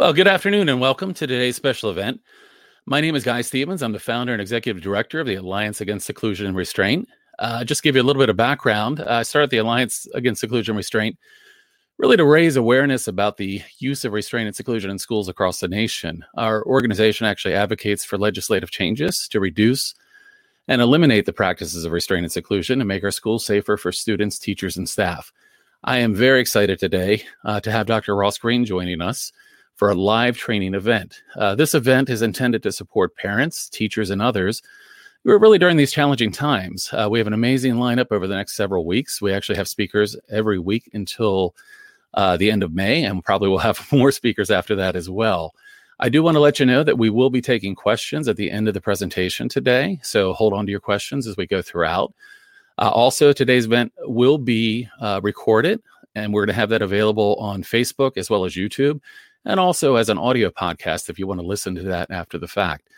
Well, good afternoon and welcome to today's special event. My name is Guy Stevens. I'm the founder and executive director of the Alliance Against Seclusion and Restraint. Uh, just give you a little bit of background. Uh, I started the Alliance Against Seclusion and Restraint really to raise awareness about the use of restraint and seclusion in schools across the nation. Our organization actually advocates for legislative changes to reduce and eliminate the practices of restraint and seclusion and make our schools safer for students, teachers, and staff. I am very excited today uh, to have Dr. Ross Greene joining us for a live training event. Uh, this event is intended to support parents, teachers, and others We're really during these challenging times. Uh, we have an amazing lineup over the next several weeks. We actually have speakers every week until uh, the end of May, and probably will have more speakers after that as well. I do want to let you know that we will be taking questions at the end of the presentation today. So hold on to your questions as we go throughout. Uh, also, today's event will be uh, recorded, and we're going to have that available on Facebook as well as YouTube and also as an audio podcast if you want to listen to that after the fact.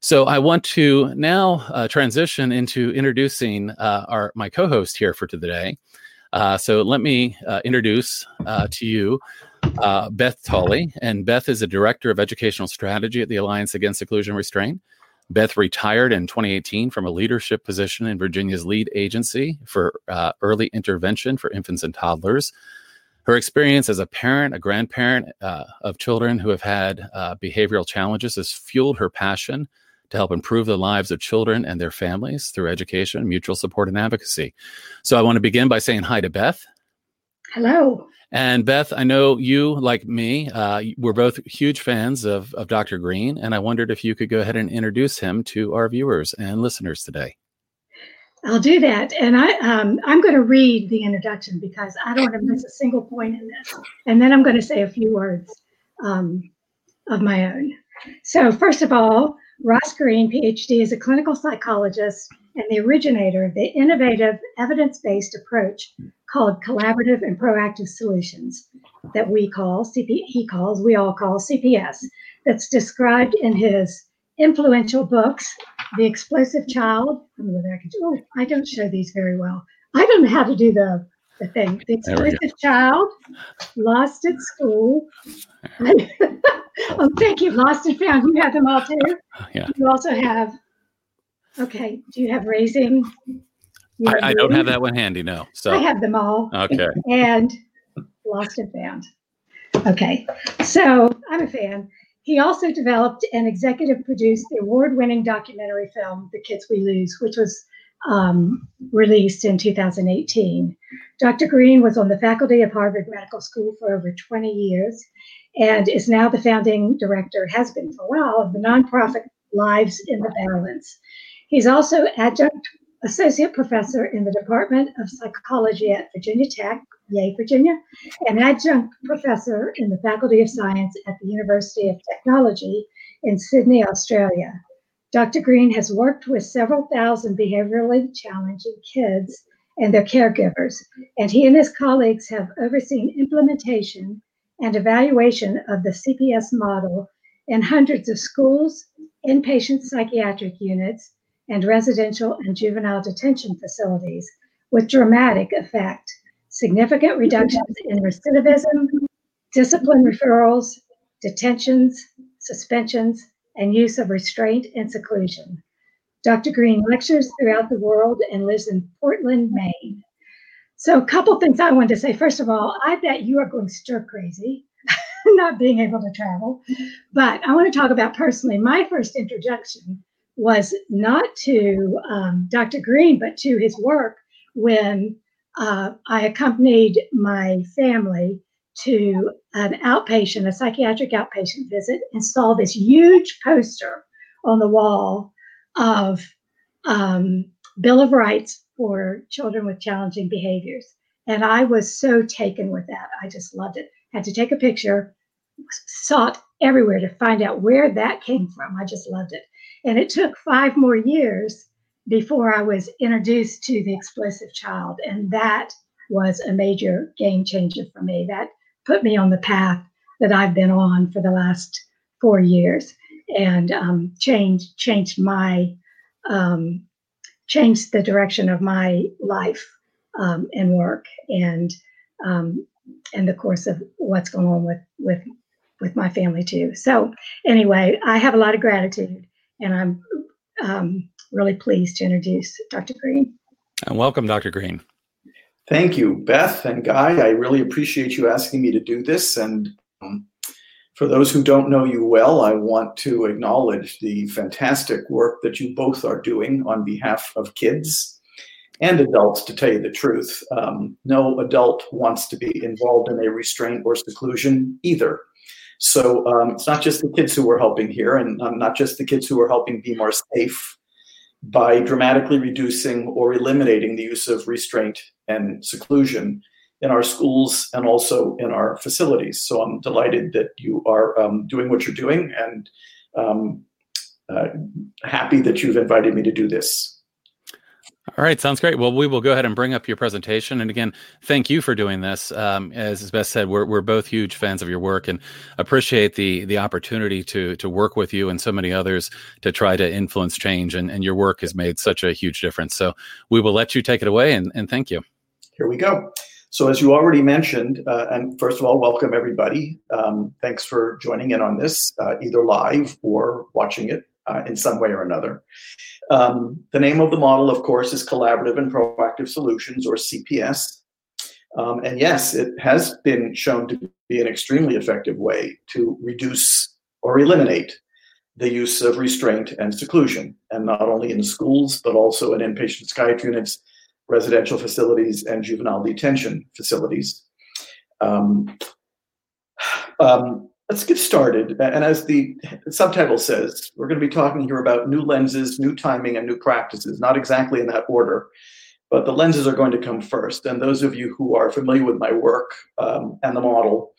So I want to now uh, transition into introducing uh, our my co-host here for today. Uh, so let me uh, introduce uh, to you uh, Beth Tolley, and Beth is a director of educational strategy at the Alliance Against Seclusion Restraint. Beth retired in 2018 from a leadership position in Virginia's lead agency for early intervention for infants and toddlers. Her experience as a parent, a grandparent uh, of children who have had uh, behavioral challenges has fueled her passion to help improve the lives of children and their families through education, mutual support, and advocacy. So I want to begin by saying hi to Beth. Hello. And Beth, I know you, like me, uh, we're both huge fans of, of Dr. Greene, and I wondered if you could go ahead and introduce him to our viewers and listeners today. I'll do that. And I, um, I'm going to read the introduction because I don't want to miss a single point in this. And then I'm going to say a few words um, of my own. So, first of all, Ross Greene, PhD, is a clinical psychologist and the originator of the innovative evidence based approach called collaborative and proactive solutions that we call CP, he calls, we all call CPS, that's described in his influential books, The Explosive Child. I don't know whether I can do, oh, I don't show these very well. I don't know how to do the, the thing. The Explosive Child, Lost at School. oh, thank you. Lost and Found. You have them all too? Yeah. You also have, okay, do you have Raising? You I, I don't have that one handy, no. So I have them all. Okay. And Lost and Found. Okay. So I'm a fan. He also developed and executive produced the award winning documentary film, The Kids We Lose, which was um, released in 2018. Dr. Greene was on the faculty of Harvard Medical School for over 20 years and is now the founding director, has been for a while, of the nonprofit Lives in the Balance. He's also adjunct associate professor in the Department of Psychology at Virginia Tech, Yay, Virginia, an adjunct professor in the Faculty of Science at the University of Technology in Sydney, Australia. Dr. Greene has worked with several thousand behaviorally challenging kids and their caregivers, and he and his colleagues have overseen implementation and evaluation of the CPS model in hundreds of schools, inpatient psychiatric units, and residential and juvenile detention facilities with dramatic effect significant reductions in recidivism, discipline referrals, detentions, suspensions, and use of restraint and seclusion. Dr. Greene lectures throughout the world and lives in Portland, Maine. So, a couple things I wanted to say. First of all, I bet you are going stir crazy not being able to travel. But I want to talk about personally. My first introduction was not to um, Dr. Greene, but to his work when uh, I accompanied my family to an outpatient, a psychiatric outpatient visit, and saw this huge poster on the wall of um, Bill of Rights for children with challenging behaviors. And I was so taken with that. I just loved it. Had to take a picture, sought everywhere to find out where that came from. I just loved it. And it took five more years before I was introduced to the explosive child. And that was a major game changer for me. That put me on the path that I've been on for the last four years and um, changed changed my um, changed the direction of my life um, and work and um, and the course of what's going on with with with my family too. So anyway, I have a lot of gratitude, and I'm um, really pleased to introduce Dr. Greene. And welcome, Dr. Greene. Thank you, Beth and Guy. I really appreciate you asking me to do this. And um, for those who don't know you well, I want to acknowledge the fantastic work that you both are doing on behalf of kids and adults, to tell you the truth. Um, no adult wants to be involved in a restraint or seclusion either. So um, it's not just the kids who we're helping here, and um, not just the kids who are helping be more safe by dramatically reducing or eliminating the use of restraint and seclusion in our schools and also in our facilities. So I'm delighted that you are um, doing what you're doing and um, uh, happy that you've invited me to do this. All right, sounds great. Well, we will go ahead and bring up your presentation. And again, thank you for doing this. Um, as Beth said, we're, we're both huge fans of your work and appreciate the the opportunity to to work with you and so many others to try to influence change. And, and your work has made such a huge difference. So we will let you take it away and, and thank you. Here we go. So as you already mentioned, uh, and first of all, welcome everybody. Um, thanks for joining in on this, uh, either live or watching it uh, in some way or another. Um, the name of the model, of course, is Collaborative and Proactive Solutions, or CPS. Um, and yes, it has been shown to be an extremely effective way to reduce or eliminate the use of restraint and seclusion, and not only in schools, but also in inpatient psychiatry units, residential facilities, and juvenile detention facilities. Um, um, let's get started. And as the subtitle says, we're going to be talking here about new lenses, new timing, and new practices, not exactly in that order, but the lenses are going to come first. And those of you who are familiar with my work um, and the model,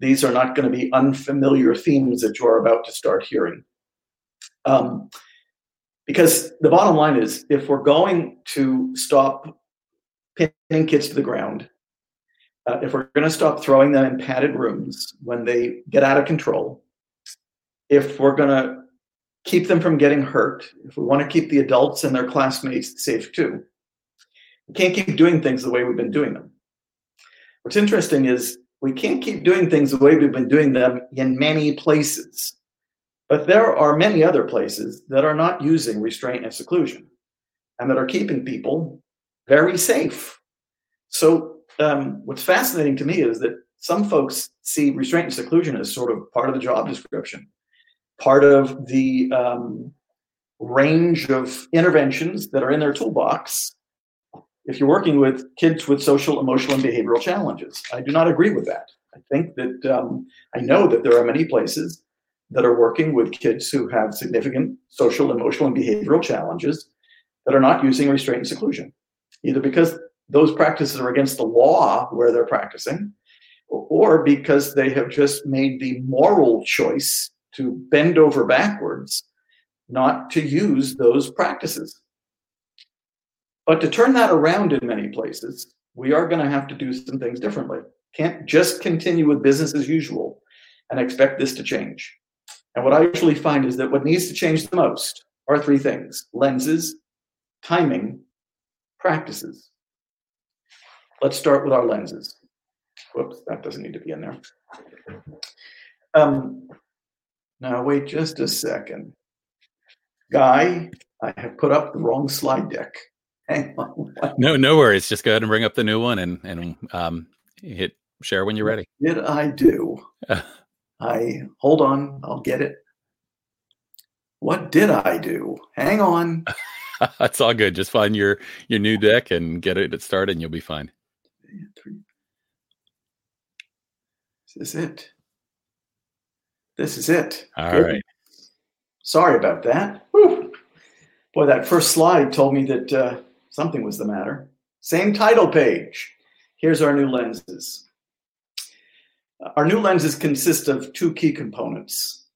these are not going to be unfamiliar themes that you are about to start hearing. Um, because the bottom line is if we're going to stop pinning kids to the ground, uh, if we're going to stop throwing them in padded rooms when they get out of control, if we're going to keep them from getting hurt, if we want to keep the adults and their classmates safe too, we can't keep doing things the way we've been doing them. What's interesting is we can't keep doing things the way we've been doing them in many places. But there are many other places that are not using restraint and seclusion and that are keeping people very safe. So um, what's fascinating to me is that some folks see restraint and seclusion as sort of part of the job description, part of the um, range of interventions that are in their toolbox if you're working with kids with social, emotional, and behavioral challenges. I do not agree with that. I think that um, I know that there are many places that are working with kids who have significant social, emotional, and behavioral challenges that are not using restraint and seclusion, either because those practices are against the law where they're practicing, or because they have just made the moral choice to bend over backwards not to use those practices. But to turn that around in many places, we are going to have to do some things differently. Can't just continue with business as usual and expect this to change. And what I usually find is that what needs to change the most are three things lenses, timing, practices. Let's start with our lenses. Whoops, that doesn't need to be in there. Um, now, wait just a second. Guy, I have put up the wrong slide deck. Hang on. No, no worries. Just go ahead and bring up the new one and, and um, hit share when you're ready. Did I do? I hold on, I'll get it. What did I do? Hang on. That's all good. Just find your your new deck and get it started, and you'll be fine. This is it. This is it. All Good. right. Sorry about that. Whew. Boy, that first slide told me that uh, something was the matter. Same title page. Here's our new lenses. Our new lenses consist of two key components.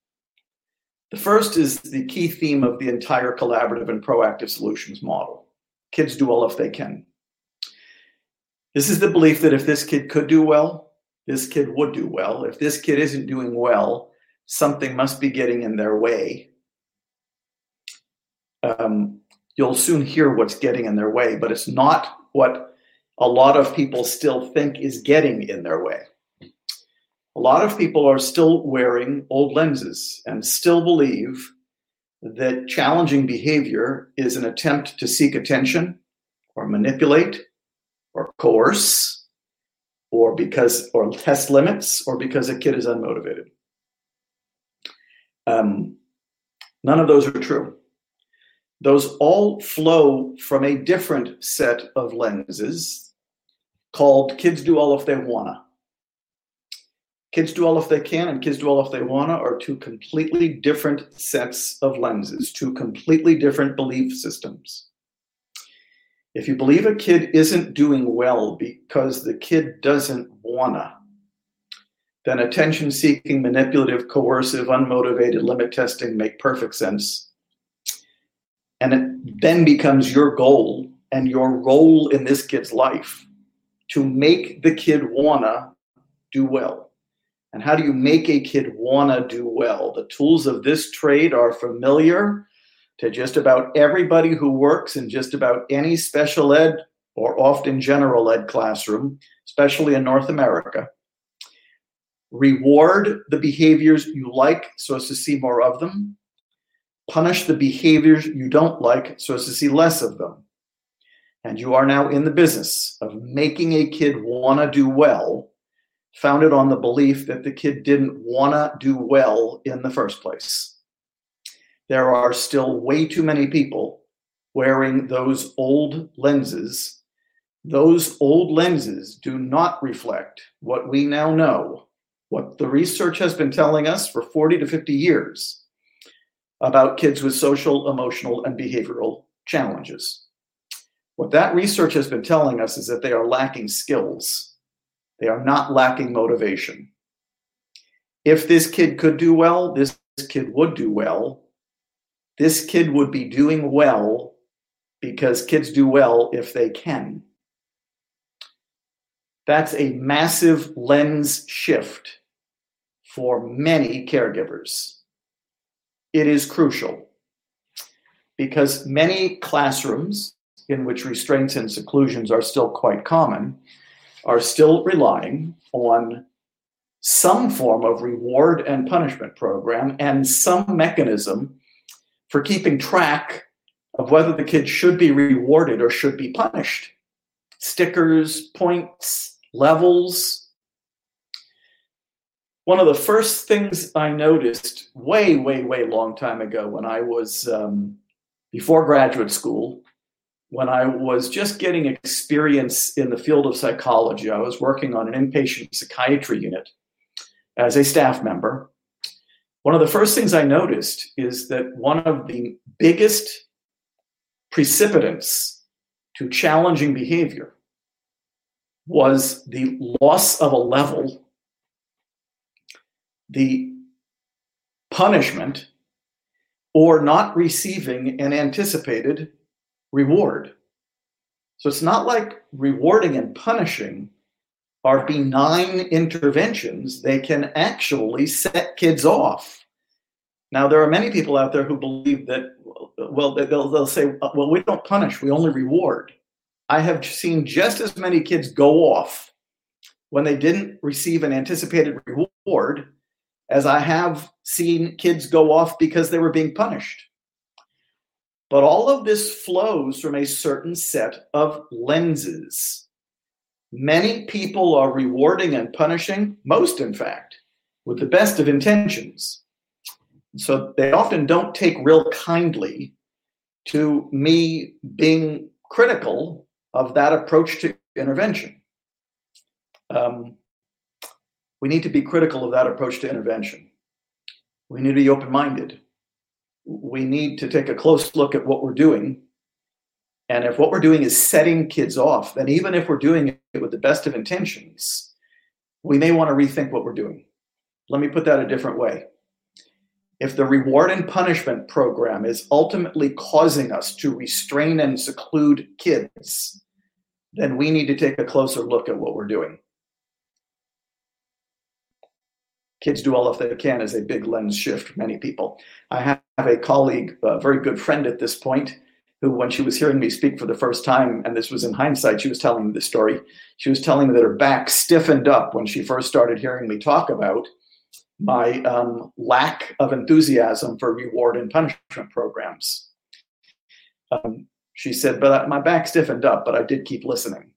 The first is the key theme of the entire collaborative and proactive solutions model. Kids do well if they can. This is the belief that if this kid could do well, this kid would do well. If this kid isn't doing well, something must be getting in their way. Um, you'll soon hear what's getting in their way, but it's not what a lot of people still think is getting in their way. A lot of people are still wearing old lenses and still believe that challenging behavior is an attempt to seek attention or manipulate or coerce or because or test limits or because a kid is unmotivated. Um, none of those are true. Those all flow from a different set of lenses called kids do all if they wanna. Kids do all if they can and kids do all if they wanna are two completely different sets of lenses, two completely different belief systems. If you believe a kid isn't doing well because the kid doesn't wanna, then attention seeking, manipulative, coercive, unmotivated limit testing make perfect sense. And it then becomes your goal and your role in this kid's life to make the kid wanna do well. And how do you make a kid wanna do well? The tools of this trade are familiar to just about everybody who works in just about any special ed or often general ed classroom, especially in North America. Reward the behaviors you like so as to see more of them. Punish the behaviors you don't like so as to see less of them. And you are now in the business of making a kid want to do well, founded on the belief that the kid didn't want to do well in the first place. There are still way too many people wearing those old lenses. Those old lenses do not reflect what we now know what the research has been telling us for 40 to 50 years about kids with social, emotional, and behavioral challenges. What that research has been telling us is that they are lacking skills. They are not lacking motivation. If this kid could do well, this kid would do well. This kid would be doing well because kids do well if they can. That's a massive lens shift for many caregivers. It is crucial because many classrooms in which restraints and seclusions are still quite common are still relying on some form of reward and punishment program and some mechanism for keeping track of whether the kid should be rewarded or should be punished. Stickers, points, levels, one of the first things I noticed way, way, way long time ago when I was um, before graduate school, when I was just getting experience in the field of psychology, I was working on an inpatient psychiatry unit as a staff member. One of the first things I noticed is that one of the biggest precipitants to challenging behavior was the loss of a level the punishment or not receiving an anticipated reward. So it's not like rewarding and punishing are benign interventions. They can actually set kids off. Now, there are many people out there who believe that, well, they'll, they'll say, well, we don't punish, we only reward. I have seen just as many kids go off when they didn't receive an anticipated reward as I have seen kids go off because they were being punished. But all of this flows from a certain set of lenses. Many people are rewarding and punishing, most in fact, with the best of intentions. So they often don't take real kindly to me being critical of that approach to intervention. Um, we need to be critical of that approach to intervention. We need to be open minded. We need to take a close look at what we're doing. And if what we're doing is setting kids off, then even if we're doing it with the best of intentions, we may want to rethink what we're doing. Let me put that a different way. If the reward and punishment program is ultimately causing us to restrain and seclude kids, then we need to take a closer look at what we're doing. kids do all if they can is a big lens shift for many people. I have a colleague, a very good friend at this point, who, when she was hearing me speak for the first time, and this was in hindsight, she was telling me the story. She was telling me that her back stiffened up when she first started hearing me talk about my um, lack of enthusiasm for reward and punishment programs. Um, she said, but my back stiffened up, but I did keep listening.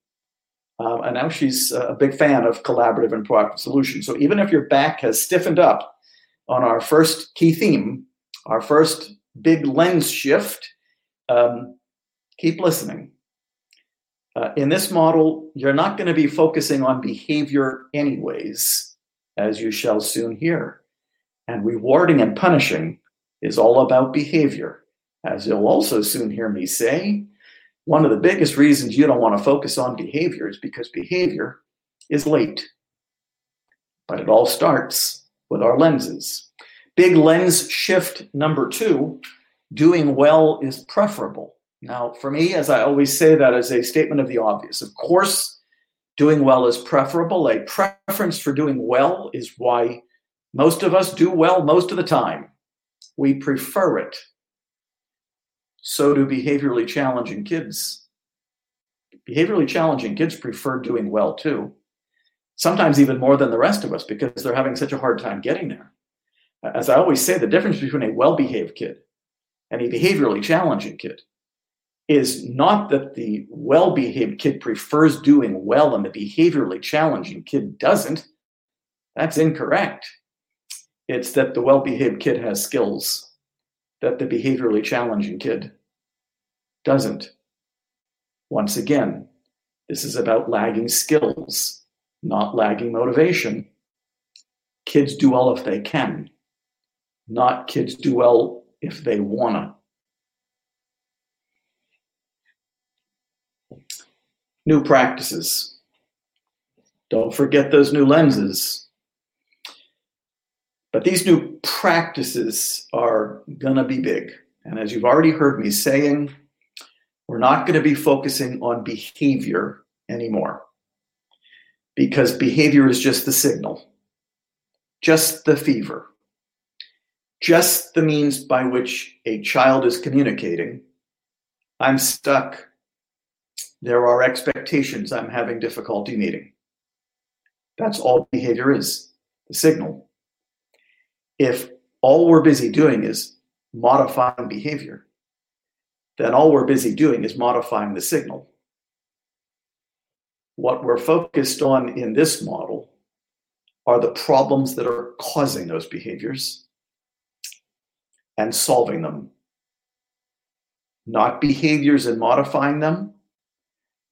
Um, and now she's a big fan of collaborative and proactive solutions. So even if your back has stiffened up on our first key theme, our first big lens shift, um, keep listening. Uh, in this model, you're not going to be focusing on behavior anyways, as you shall soon hear. And rewarding and punishing is all about behavior. As you'll also soon hear me say, one of the biggest reasons you don't want to focus on behavior is because behavior is late. But it all starts with our lenses. Big lens shift number two doing well is preferable. Now, for me, as I always say, that is a statement of the obvious. Of course, doing well is preferable. A preference for doing well is why most of us do well most of the time. We prefer it. So do behaviorally challenging kids. Behaviorally challenging kids prefer doing well too, sometimes even more than the rest of us because they're having such a hard time getting there. As I always say, the difference between a well behaved kid and a behaviorally challenging kid is not that the well behaved kid prefers doing well and the behaviorally challenging kid doesn't. That's incorrect. It's that the well behaved kid has skills that the behaviorally challenging kid doesn't. Once again, this is about lagging skills, not lagging motivation. Kids do well if they can, not kids do well if they wanna. New practices. Don't forget those new lenses. But these new practices are to be big. And as you've already heard me saying, we're not going to be focusing on behavior anymore because behavior is just the signal, just the fever, just the means by which a child is communicating. I'm stuck. There are expectations I'm having difficulty meeting. That's all behavior is the signal if all we're busy doing is modifying behavior, then all we're busy doing is modifying the signal. What we're focused on in this model are the problems that are causing those behaviors and solving them. Not behaviors and modifying them,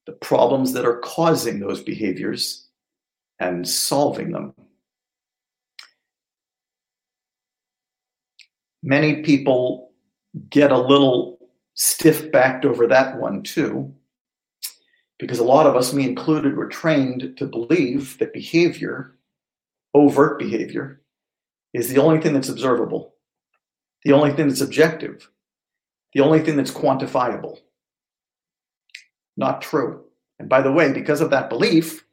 the problems that are causing those behaviors and solving them. many people get a little stiff backed over that one too, because a lot of us, me included, were trained to believe that behavior, overt behavior, is the only thing that's observable, the only thing that's objective, the only thing that's quantifiable. Not true. And by the way, because of that belief,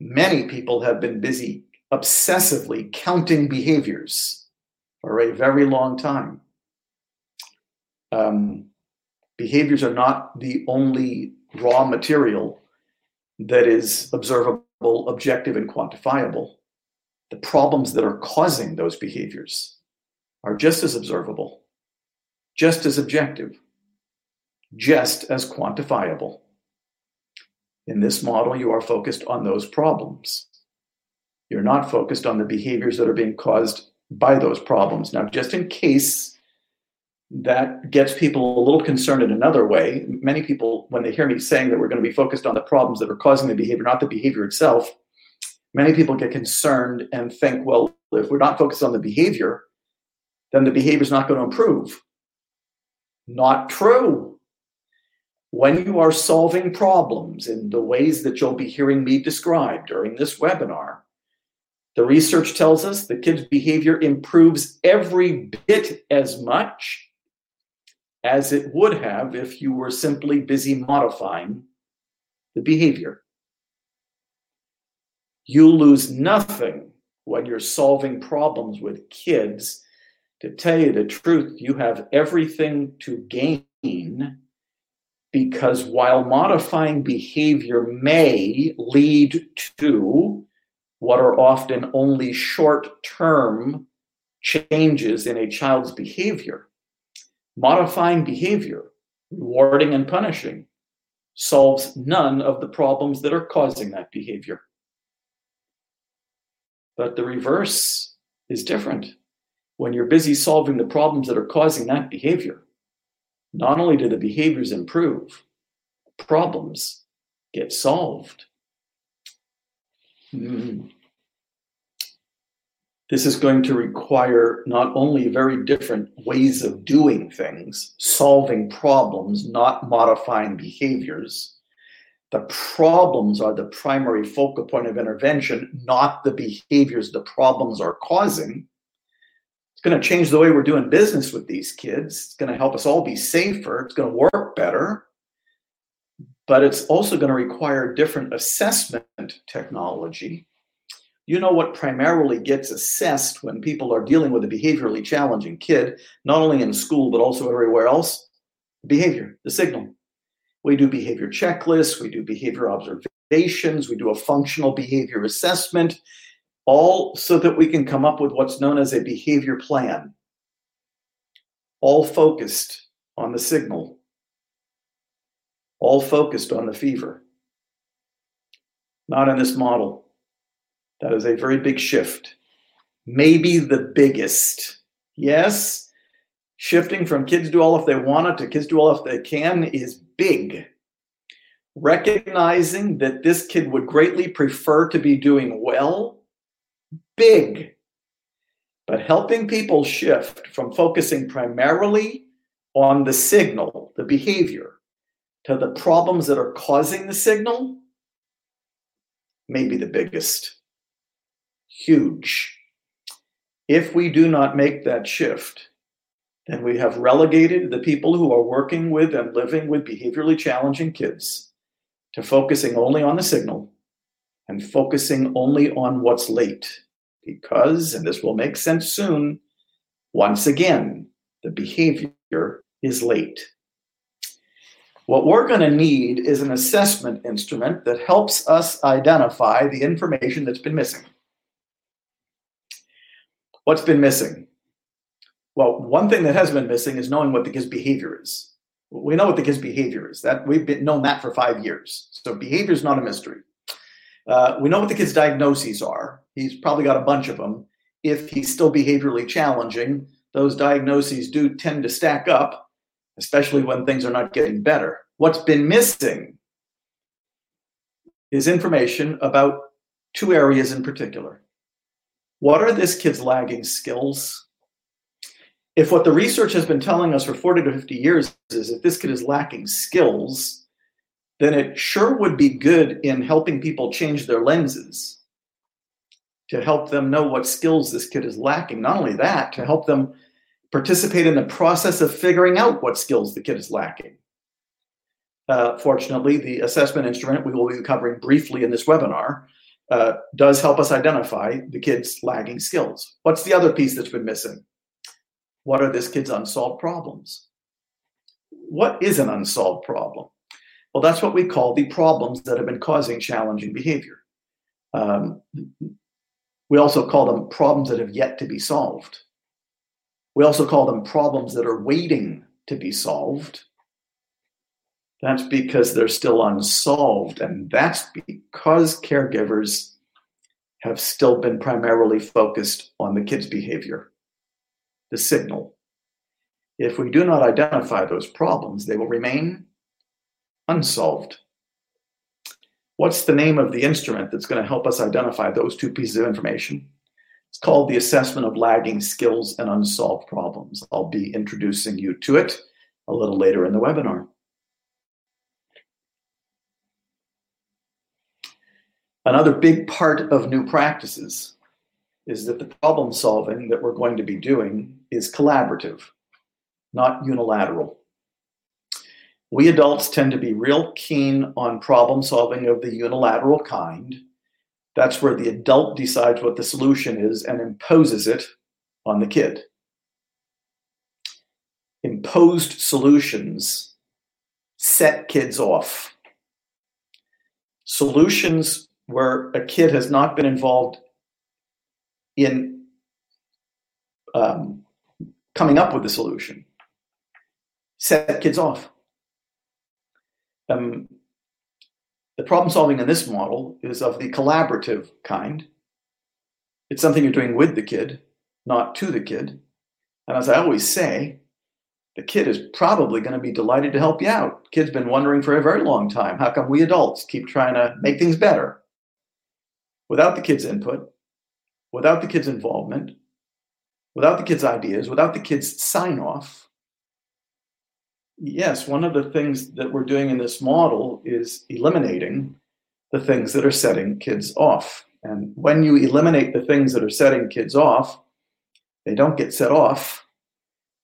many people have been busy obsessively counting behaviors for a very long time. Um, behaviors are not the only raw material that is observable, objective, and quantifiable. The problems that are causing those behaviors are just as observable, just as objective, just as quantifiable. In this model, you are focused on those problems. You're not focused on the behaviors that are being caused by those problems. Now, just in case that gets people a little concerned in another way, many people, when they hear me saying that we're going to be focused on the problems that are causing the behavior, not the behavior itself, many people get concerned and think, well, if we're not focused on the behavior, then the behavior is not going to improve. Not true. When you are solving problems in the ways that you'll be hearing me describe during this webinar, the research tells us the kid's behavior improves every bit as much as it would have if you were simply busy modifying the behavior. You lose nothing when you're solving problems with kids. To tell you the truth, you have everything to gain because while modifying behavior may lead to what are often only short term changes in a child's behavior, modifying behavior, rewarding and punishing, solves none of the problems that are causing that behavior. But the reverse is different. When you're busy solving the problems that are causing that behavior, not only do the behaviors improve, problems get solved. Mm. This is going to require not only very different ways of doing things, solving problems, not modifying behaviors. The problems are the primary focal point of intervention, not the behaviors the problems are causing. Going to change the way we're doing business with these kids. It's going to help us all be safer. It's going to work better. But it's also going to require different assessment technology you know what primarily gets assessed when people are dealing with a behaviorally challenging kid, not only in school, but also everywhere else? Behavior, the signal. We do behavior checklists, we do behavior observations, we do a functional behavior assessment, all so that we can come up with what's known as a behavior plan, all focused on the signal, all focused on the fever. Not in this model. That is a very big shift. Maybe the biggest. Yes, shifting from kids do all if they want it to kids do all if they can is big. Recognizing that this kid would greatly prefer to be doing well, big. But helping people shift from focusing primarily on the signal, the behavior, to the problems that are causing the signal may be the biggest huge. If we do not make that shift, then we have relegated the people who are working with and living with behaviorally challenging kids to focusing only on the signal and focusing only on what's late. Because, and this will make sense soon, once again, the behavior is late. What we're going to need is an assessment instrument that helps us identify the information that's been missing. What's been missing? Well, one thing that has been missing is knowing what the kid's behavior is. We know what the kid's behavior is. That we've been known that for five years. So behavior is not a mystery. Uh, we know what the kid's diagnoses are. He's probably got a bunch of them. If he's still behaviorally challenging, those diagnoses do tend to stack up, especially when things are not getting better. What's been missing is information about two areas in particular what are this kid's lagging skills? If what the research has been telling us for 40 to 50 years is that this kid is lacking skills, then it sure would be good in helping people change their lenses to help them know what skills this kid is lacking. Not only that, to help them participate in the process of figuring out what skills the kid is lacking. Uh, fortunately, the assessment instrument we will be covering briefly in this webinar uh, does help us identify the kid's lagging skills. What's the other piece that's been missing? What are this kid's unsolved problems? What is an unsolved problem? Well, that's what we call the problems that have been causing challenging behavior. Um, we also call them problems that have yet to be solved. We also call them problems that are waiting to be solved. That's because they're still unsolved. And that's because caregivers have still been primarily focused on the kid's behavior, the signal. If we do not identify those problems, they will remain unsolved. What's the name of the instrument that's going to help us identify those two pieces of information? It's called the Assessment of Lagging Skills and Unsolved Problems. I'll be introducing you to it a little later in the webinar. Another big part of new practices is that the problem solving that we're going to be doing is collaborative, not unilateral. We adults tend to be real keen on problem solving of the unilateral kind. That's where the adult decides what the solution is and imposes it on the kid. Imposed solutions set kids off. Solutions where a kid has not been involved in um, coming up with the solution set kids off. Um, the problem solving in this model is of the collaborative kind. It's something you're doing with the kid, not to the kid. And as I always say, the kid is probably going to be delighted to help you out. Kid's been wondering for a very long time how come we adults keep trying to make things better? Without the kid's input, without the kid's involvement, without the kid's ideas, without the kid's sign off, yes, one of the things that we're doing in this model is eliminating the things that are setting kids off. And when you eliminate the things that are setting kids off, they don't get set off,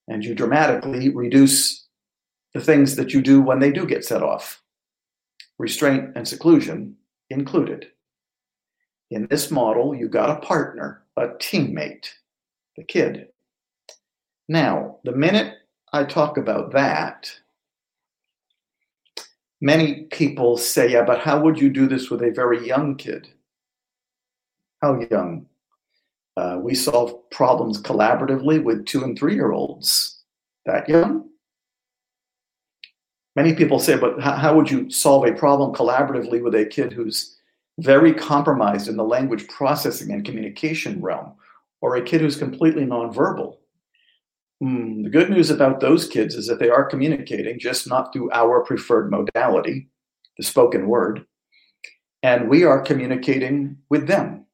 and you dramatically reduce the things that you do when they do get set off, restraint and seclusion included. In this model, you got a partner, a teammate, the kid. Now, the minute I talk about that, many people say, yeah, but how would you do this with a very young kid? How young? Uh, we solve problems collaboratively with two and three year olds. That young? Many people say, but how, how would you solve a problem collaboratively with a kid who's very compromised in the language processing and communication realm, or a kid who's completely nonverbal? Mm, the good news about those kids is that they are communicating, just not through our preferred modality, the spoken word. And we are communicating with them.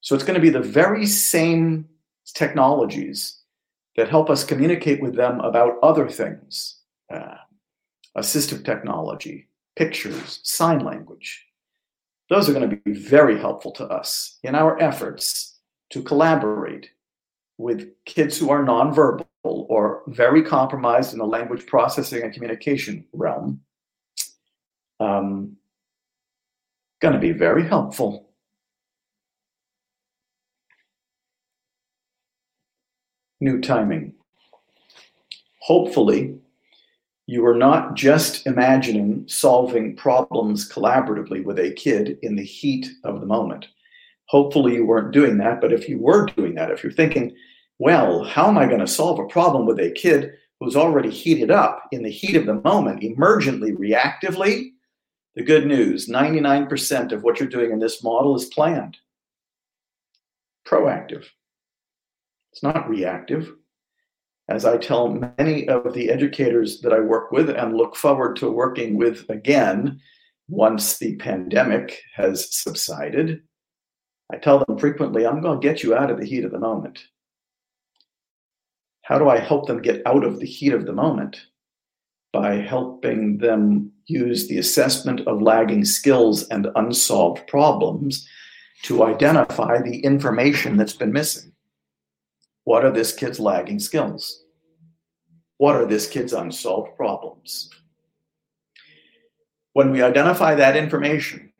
So it's going to be the very same technologies that help us communicate with them about other things uh, assistive technology, pictures, sign language. Those are going to be very helpful to us in our efforts to collaborate with kids who are nonverbal or very compromised in the language processing and communication realm um, going to be very helpful. New timing. Hopefully, you are not just imagining solving problems collaboratively with a kid in the heat of the moment. Hopefully, you weren't doing that. But if you were doing that, if you're thinking, well, how am I going to solve a problem with a kid who's already heated up in the heat of the moment, emergently, reactively? The good news 99% of what you're doing in this model is planned, proactive. It's not reactive. As I tell many of the educators that I work with and look forward to working with again once the pandemic has subsided, I tell them frequently, I'm going to get you out of the heat of the moment. How do I help them get out of the heat of the moment? By helping them use the assessment of lagging skills and unsolved problems to identify the information that's been missing. What are this kid's lagging skills? What are this kid's unsolved problems? When we identify that information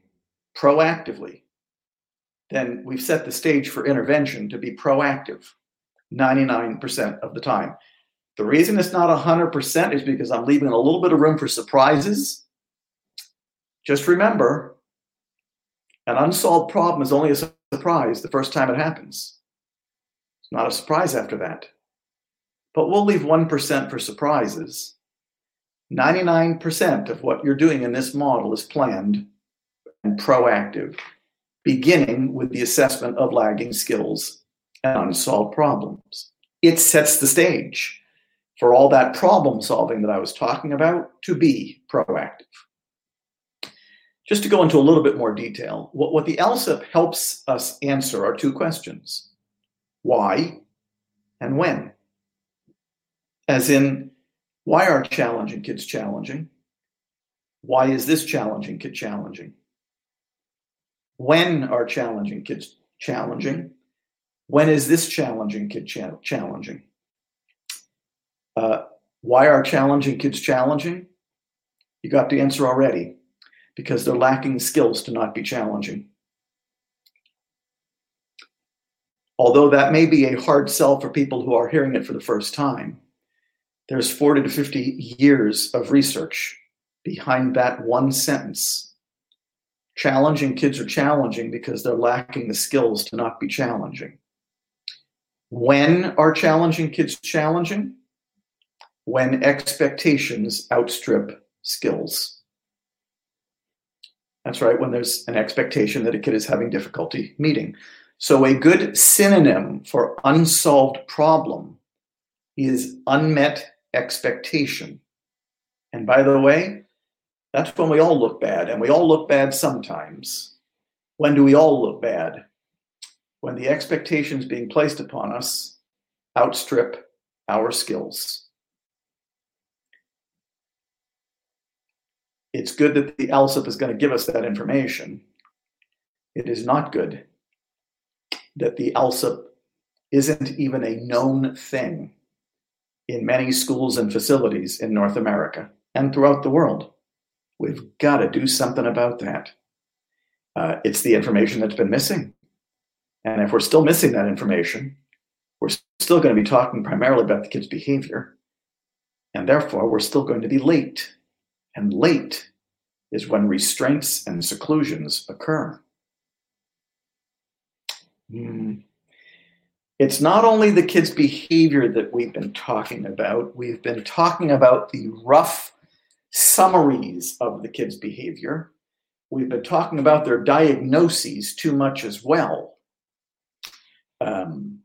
proactively, then we've set the stage for intervention to be proactive 99% of the time. The reason it's not 100% is because I'm leaving a little bit of room for surprises. Just remember, an unsolved problem is only a surprise the first time it happens. It's not a surprise after that. But we'll leave 1% for surprises. 99% of what you're doing in this model is planned and proactive beginning with the assessment of lagging skills and unsolved problems. It sets the stage for all that problem solving that I was talking about to be proactive. Just to go into a little bit more detail, what, what the ALSUP helps us answer are two questions why and when. As in, why are challenging kids challenging? Why is this challenging kid challenging? When are challenging kids challenging? When is this challenging kid cha- challenging? Uh, why are challenging kids challenging? You got the answer already because they're lacking skills to not be challenging. Although that may be a hard sell for people who are hearing it for the first time, There's 40 to 50 years of research behind that one sentence. Challenging kids are challenging because they're lacking the skills to not be challenging. When are challenging kids challenging? When expectations outstrip skills. That's right, when there's an expectation that a kid is having difficulty meeting. So, a good synonym for unsolved problem is unmet expectation. And by the way, that's when we all look bad, and we all look bad sometimes. When do we all look bad? When the expectations being placed upon us outstrip our skills. It's good that the ALSUP is going to give us that information. It is not good that the ALSUP isn't even a known thing in many schools and facilities in North America and throughout the world. We've got to do something about that. Uh, it's the information that's been missing. And if we're still missing that information, we're still going to be talking primarily about the kid's behavior. And therefore, we're still going to be late. And late is when restraints and seclusions occur. Mm. It's not only the kid's behavior that we've been talking about, we've been talking about the rough summaries of the kid's behavior. We've been talking about their diagnoses too much as well. Um,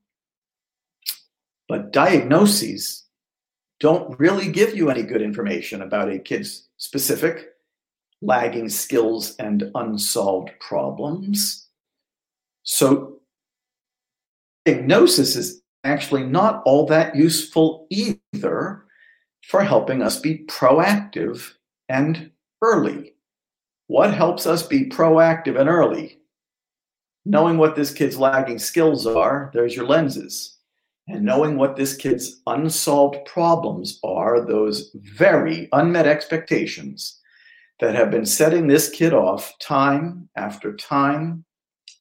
but diagnoses don't really give you any good information about a kid's specific lagging skills and unsolved problems. So, diagnosis is actually not all that useful either for helping us be proactive and early. What helps us be proactive and early? Knowing what this kid's lagging skills are, there's your lenses. And knowing what this kid's unsolved problems are, those very unmet expectations that have been setting this kid off time after time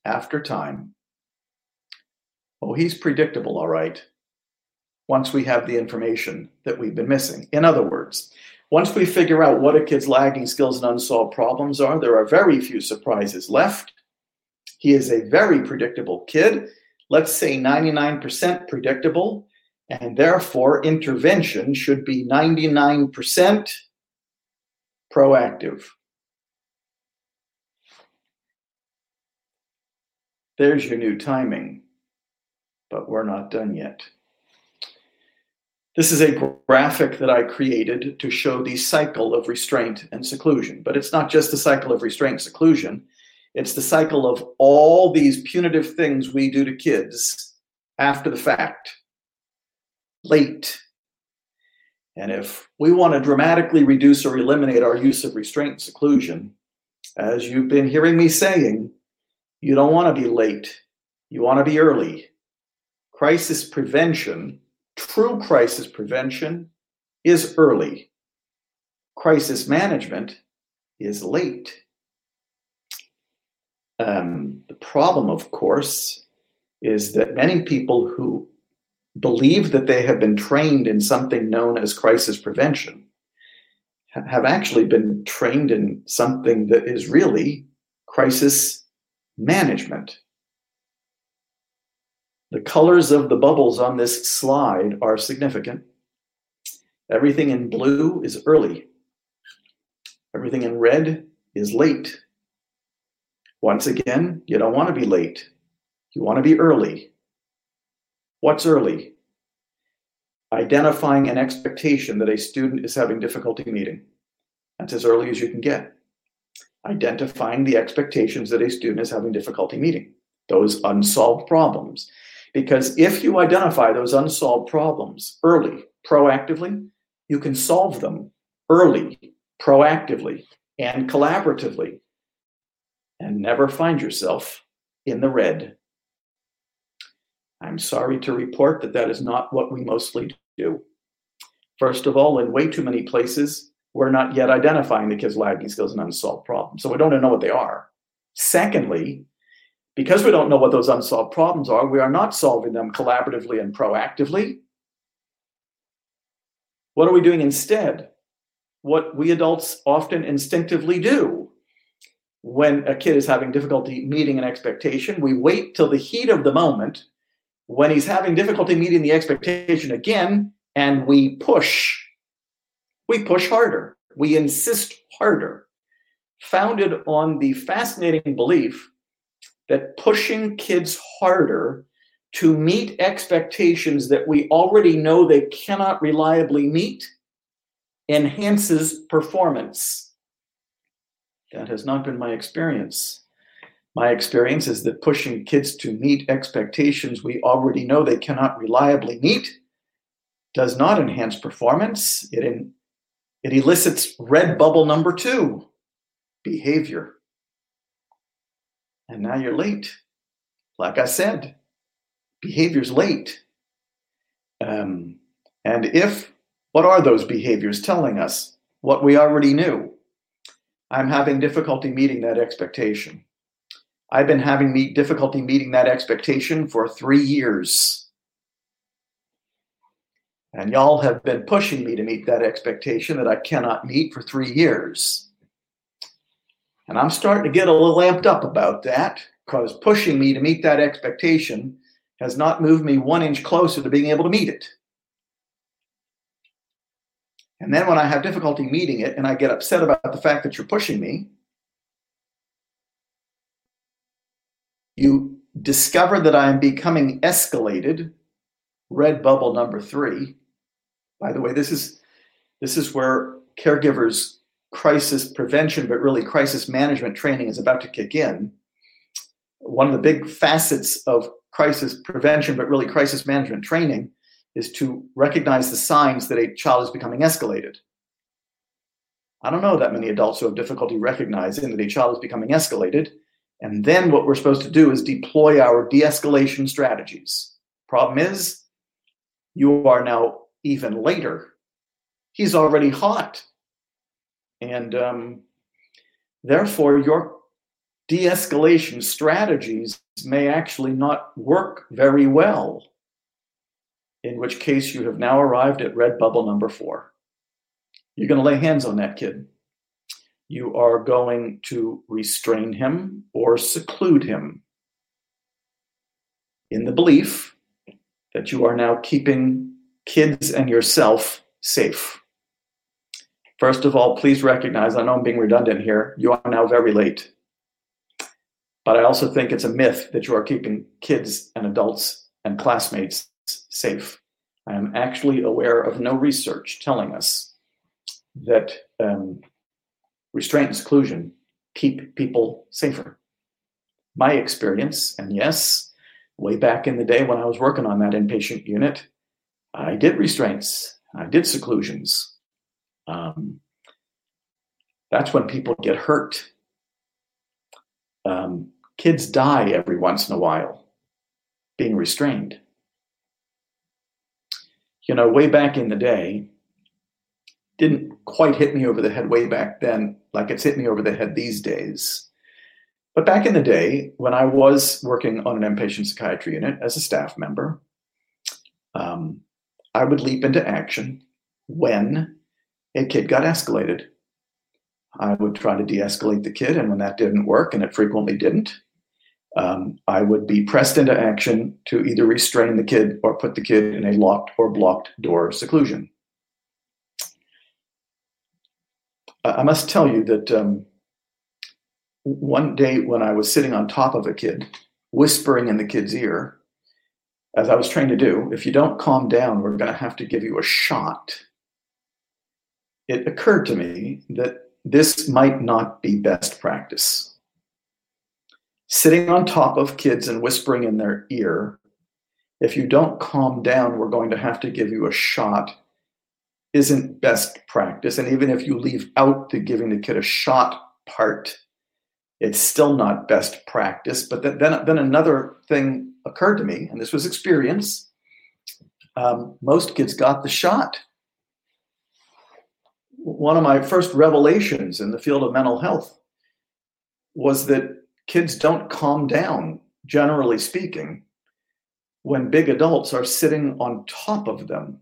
after time. Oh, he's predictable, all right once we have the information that we've been missing. In other words, once we figure out what a kid's lagging skills and unsolved problems are, there are very few surprises left. He is a very predictable kid, let's say 99% predictable, and therefore intervention should be 99% proactive. There's your new timing, but we're not done yet. This is a graphic that I created to show the cycle of restraint and seclusion. But it's not just the cycle of restraint and seclusion, it's the cycle of all these punitive things we do to kids after the fact, late. And if we want to dramatically reduce or eliminate our use of restraint and seclusion, as you've been hearing me saying, you don't want to be late. You want to be early. Crisis prevention True crisis prevention is early. Crisis management is late. Um, the problem, of course, is that many people who believe that they have been trained in something known as crisis prevention have actually been trained in something that is really crisis management. The colors of the bubbles on this slide are significant. Everything in blue is early. Everything in red is late. Once again, you don't want to be late. You want to be early. What's early? Identifying an expectation that a student is having difficulty meeting. That's as early as you can get. Identifying the expectations that a student is having difficulty meeting, those unsolved problems. Because if you identify those unsolved problems early, proactively, you can solve them early, proactively, and collaboratively, and never find yourself in the red. I'm sorry to report that that is not what we mostly do. First of all, in way too many places, we're not yet identifying the kids' lagging skills and unsolved problems. So we don't even know what they are. Secondly, because we don't know what those unsolved problems are, we are not solving them collaboratively and proactively. What are we doing instead? What we adults often instinctively do when a kid is having difficulty meeting an expectation, we wait till the heat of the moment when he's having difficulty meeting the expectation again, and we push. We push harder. We insist harder, founded on the fascinating belief that pushing kids harder to meet expectations that we already know they cannot reliably meet enhances performance. That has not been my experience. My experience is that pushing kids to meet expectations we already know they cannot reliably meet does not enhance performance. It, in, it elicits red bubble number two behavior. And now you're late. Like I said, behavior's late. Um, and if, what are those behaviors telling us? What we already knew. I'm having difficulty meeting that expectation. I've been having me difficulty meeting that expectation for three years. And y'all have been pushing me to meet that expectation that I cannot meet for three years. And I'm starting to get a little amped up about that because pushing me to meet that expectation has not moved me one inch closer to being able to meet it. And then when I have difficulty meeting it and I get upset about the fact that you're pushing me, you discover that I am becoming escalated. Red bubble number three. By the way, this is this is where caregivers crisis prevention, but really crisis management training is about to kick in. One of the big facets of crisis prevention, but really crisis management training is to recognize the signs that a child is becoming escalated. I don't know that many adults who have difficulty recognizing that a child is becoming escalated. And then what we're supposed to do is deploy our de escalation strategies. Problem is, you are now even later. He's already hot. And um, therefore, your de escalation strategies may actually not work very well in which case you have now arrived at red bubble number four. You're going to lay hands on that kid. You are going to restrain him or seclude him in the belief that you are now keeping kids and yourself safe. First of all, please recognize I know I'm being redundant here. You are now very late. But I also think it's a myth that you are keeping kids and adults and classmates safe. I am actually aware of no research telling us that um, restraint and seclusion keep people safer. My experience, and yes, way back in the day when I was working on that inpatient unit, I did restraints, I did seclusions. Um, that's when people get hurt. Um, kids die every once in a while being restrained you know, way back in the day, didn't quite hit me over the head way back then, like it's hit me over the head these days. But back in the day, when I was working on an inpatient psychiatry unit as a staff member, um, I would leap into action when a kid got escalated. I would try to de escalate the kid, and when that didn't work, and it frequently didn't, um, I would be pressed into action to either restrain the kid or put the kid in a locked or blocked door seclusion. I must tell you that um, one day when I was sitting on top of a kid, whispering in the kid's ear, as I was trained to do, if you don't calm down, we're going to have to give you a shot. It occurred to me that this might not be best practice sitting on top of kids and whispering in their ear, if you don't calm down, we're going to have to give you a shot, isn't best practice. And even if you leave out the giving the kid a shot part, it's still not best practice. But then, then, another thing occurred to me, and this was experience. Um, most kids got the shot. One of my first revelations in the field of mental health was that kids don't calm down, generally speaking, when big adults are sitting on top of them.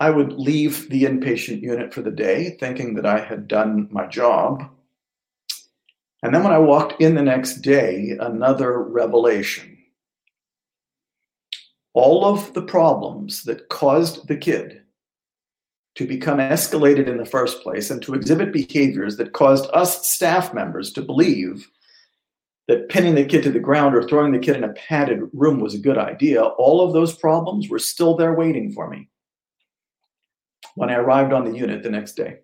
I would leave the inpatient unit for the day thinking that I had done my job. And then when I walked in the next day, another revelation. All of the problems that caused the kid to become escalated in the first place and to exhibit behaviors that caused us staff members to believe that pinning the kid to the ground or throwing the kid in a padded room was a good idea, all of those problems were still there waiting for me when I arrived on the unit the next day.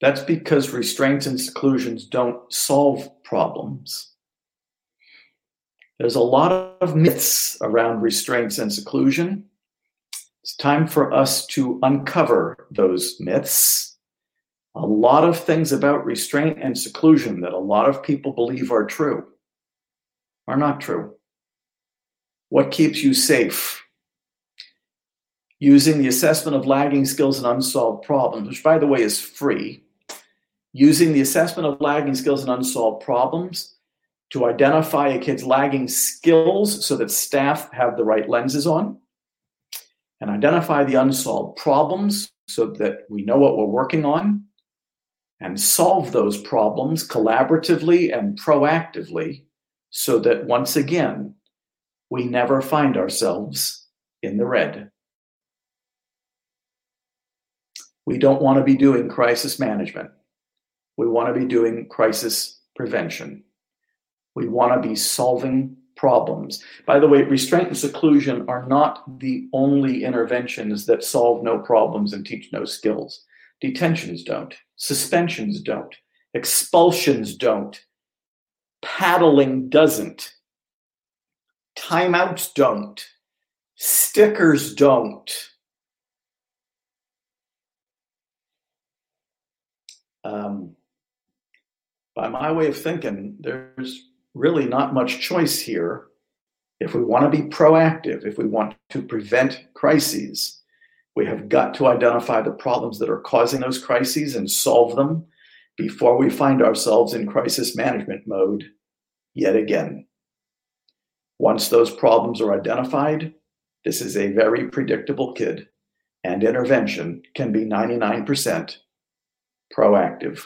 That's because restraints and seclusions don't solve problems. There's a lot of myths around restraints and seclusion. It's time for us to uncover those myths a lot of things about restraint and seclusion that a lot of people believe are true are not true. What keeps you safe? Using the assessment of lagging skills and unsolved problems, which by the way is free. Using the assessment of lagging skills and unsolved problems to identify a kid's lagging skills so that staff have the right lenses on, and identify the unsolved problems so that we know what we're working on and solve those problems collaboratively and proactively so that once again, we never find ourselves in the red. We don't want to be doing crisis management. We want to be doing crisis prevention. We want to be solving problems. By the way, restraint and seclusion are not the only interventions that solve no problems and teach no skills. Detentions don't. Suspensions don't. Expulsions don't. Paddling doesn't. Timeouts don't. Stickers don't. Um, by my way of thinking, there's really not much choice here. If we want to be proactive, if we want to prevent crises, we have got to identify the problems that are causing those crises and solve them before we find ourselves in crisis management mode yet again. Once those problems are identified, this is a very predictable kid, and intervention can be 99% proactive.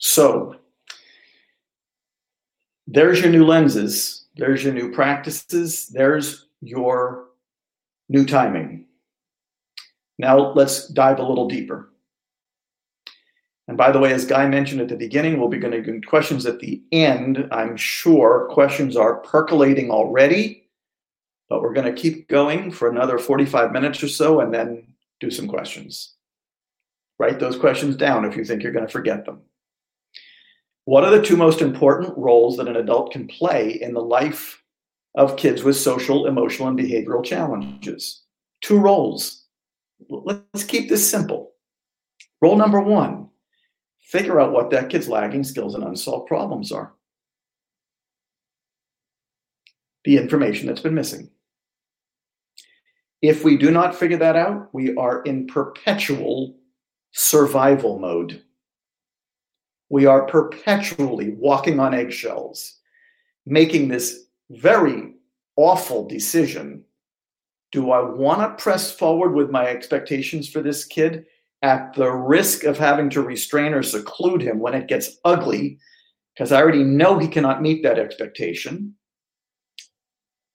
So, there's your new lenses there's your new practices. There's your new timing. Now let's dive a little deeper. And by the way, as Guy mentioned at the beginning, we'll be going to questions at the end. I'm sure questions are percolating already, but we're going to keep going for another 45 minutes or so and then do some questions. Write those questions down if you think you're going to forget them. What are the two most important roles that an adult can play in the life of kids with social, emotional, and behavioral challenges? Two roles. Let's keep this simple. Role number one figure out what that kid's lagging skills and unsolved problems are. The information that's been missing. If we do not figure that out, we are in perpetual survival mode we are perpetually walking on eggshells, making this very awful decision. Do I want to press forward with my expectations for this kid at the risk of having to restrain or seclude him when it gets ugly? Because I already know he cannot meet that expectation.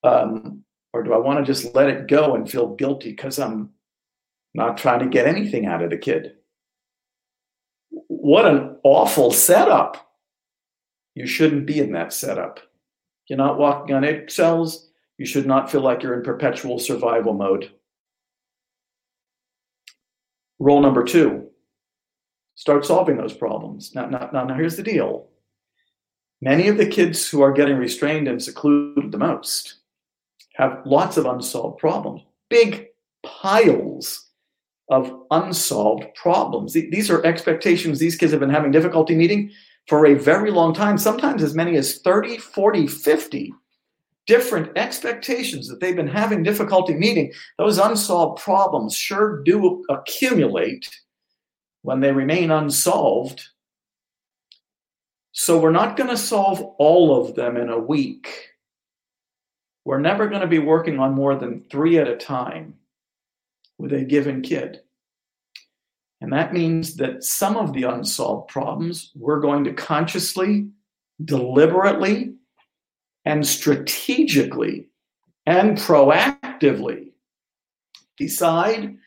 Um, or do I want to just let it go and feel guilty because I'm not trying to get anything out of the kid? What an awful setup. You shouldn't be in that setup. You're not walking on eggshells. You should not feel like you're in perpetual survival mode. Rule number two start solving those problems. Now, now, now, now, here's the deal many of the kids who are getting restrained and secluded the most have lots of unsolved problems, big piles of unsolved problems. These are expectations these kids have been having difficulty meeting for a very long time, sometimes as many as 30, 40, 50 different expectations that they've been having difficulty meeting. Those unsolved problems sure do accumulate when they remain unsolved. So we're not going to solve all of them in a week. we're never going to be working on more than three at a time with a given kid. And that means that some of the unsolved problems we're going to consciously, deliberately, and strategically and proactively decide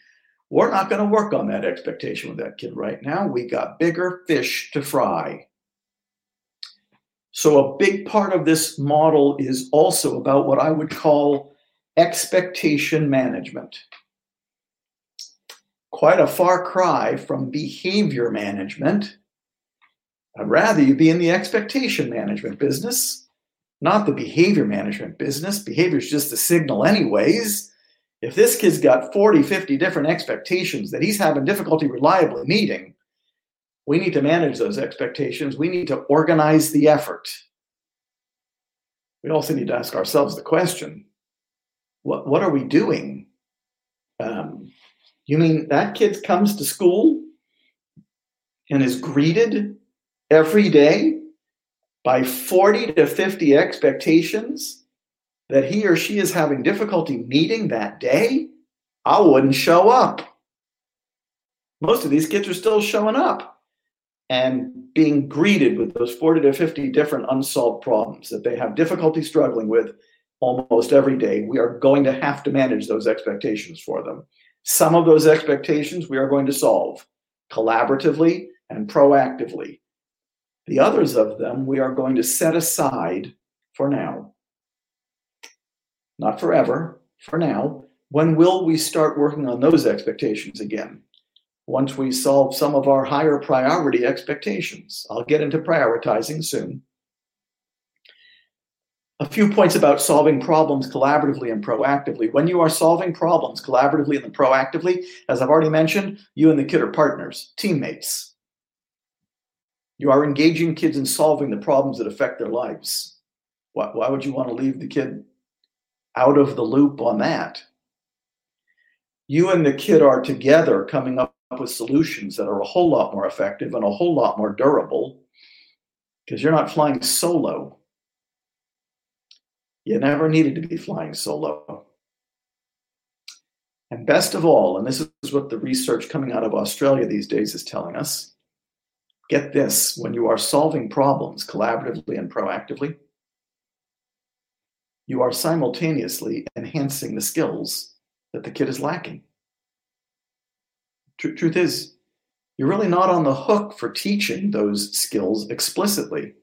we're not going to work on that expectation with that kid right now. We got bigger fish to fry. So, a big part of this model is also about what I would call expectation management. Quite a far cry from behavior management. I'd rather you be in the expectation management business, not the behavior management business. Behavior is just a signal, anyways. If this kid's got 40, 50 different expectations that he's having difficulty reliably meeting, we need to manage those expectations. We need to organize the effort. We also need to ask ourselves the question what, what are we doing? Um, you mean that kid comes to school and is greeted every day by 40 to 50 expectations that he or she is having difficulty meeting that day, I wouldn't show up. Most of these kids are still showing up and being greeted with those 40 to 50 different unsolved problems that they have difficulty struggling with almost every day. We are going to have to manage those expectations for them. Some of those expectations we are going to solve collaboratively and proactively. The others of them we are going to set aside for now not forever, for now. When will we start working on those expectations again? Once we solve some of our higher priority expectations. I'll get into prioritizing soon. A few points about solving problems collaboratively and proactively. When you are solving problems collaboratively and proactively, as I've already mentioned, you and the kid are partners, teammates. You are engaging kids in solving the problems that affect their lives. Why, why would you want to leave the kid out of the loop on that. You and the kid are together coming up with solutions that are a whole lot more effective and a whole lot more durable because you're not flying solo. You never needed to be flying solo. And best of all, and this is what the research coming out of Australia these days is telling us get this when you are solving problems collaboratively and proactively, you are simultaneously enhancing the skills that the kid is lacking. Tr- truth is, you're really not on the hook for teaching those skills explicitly.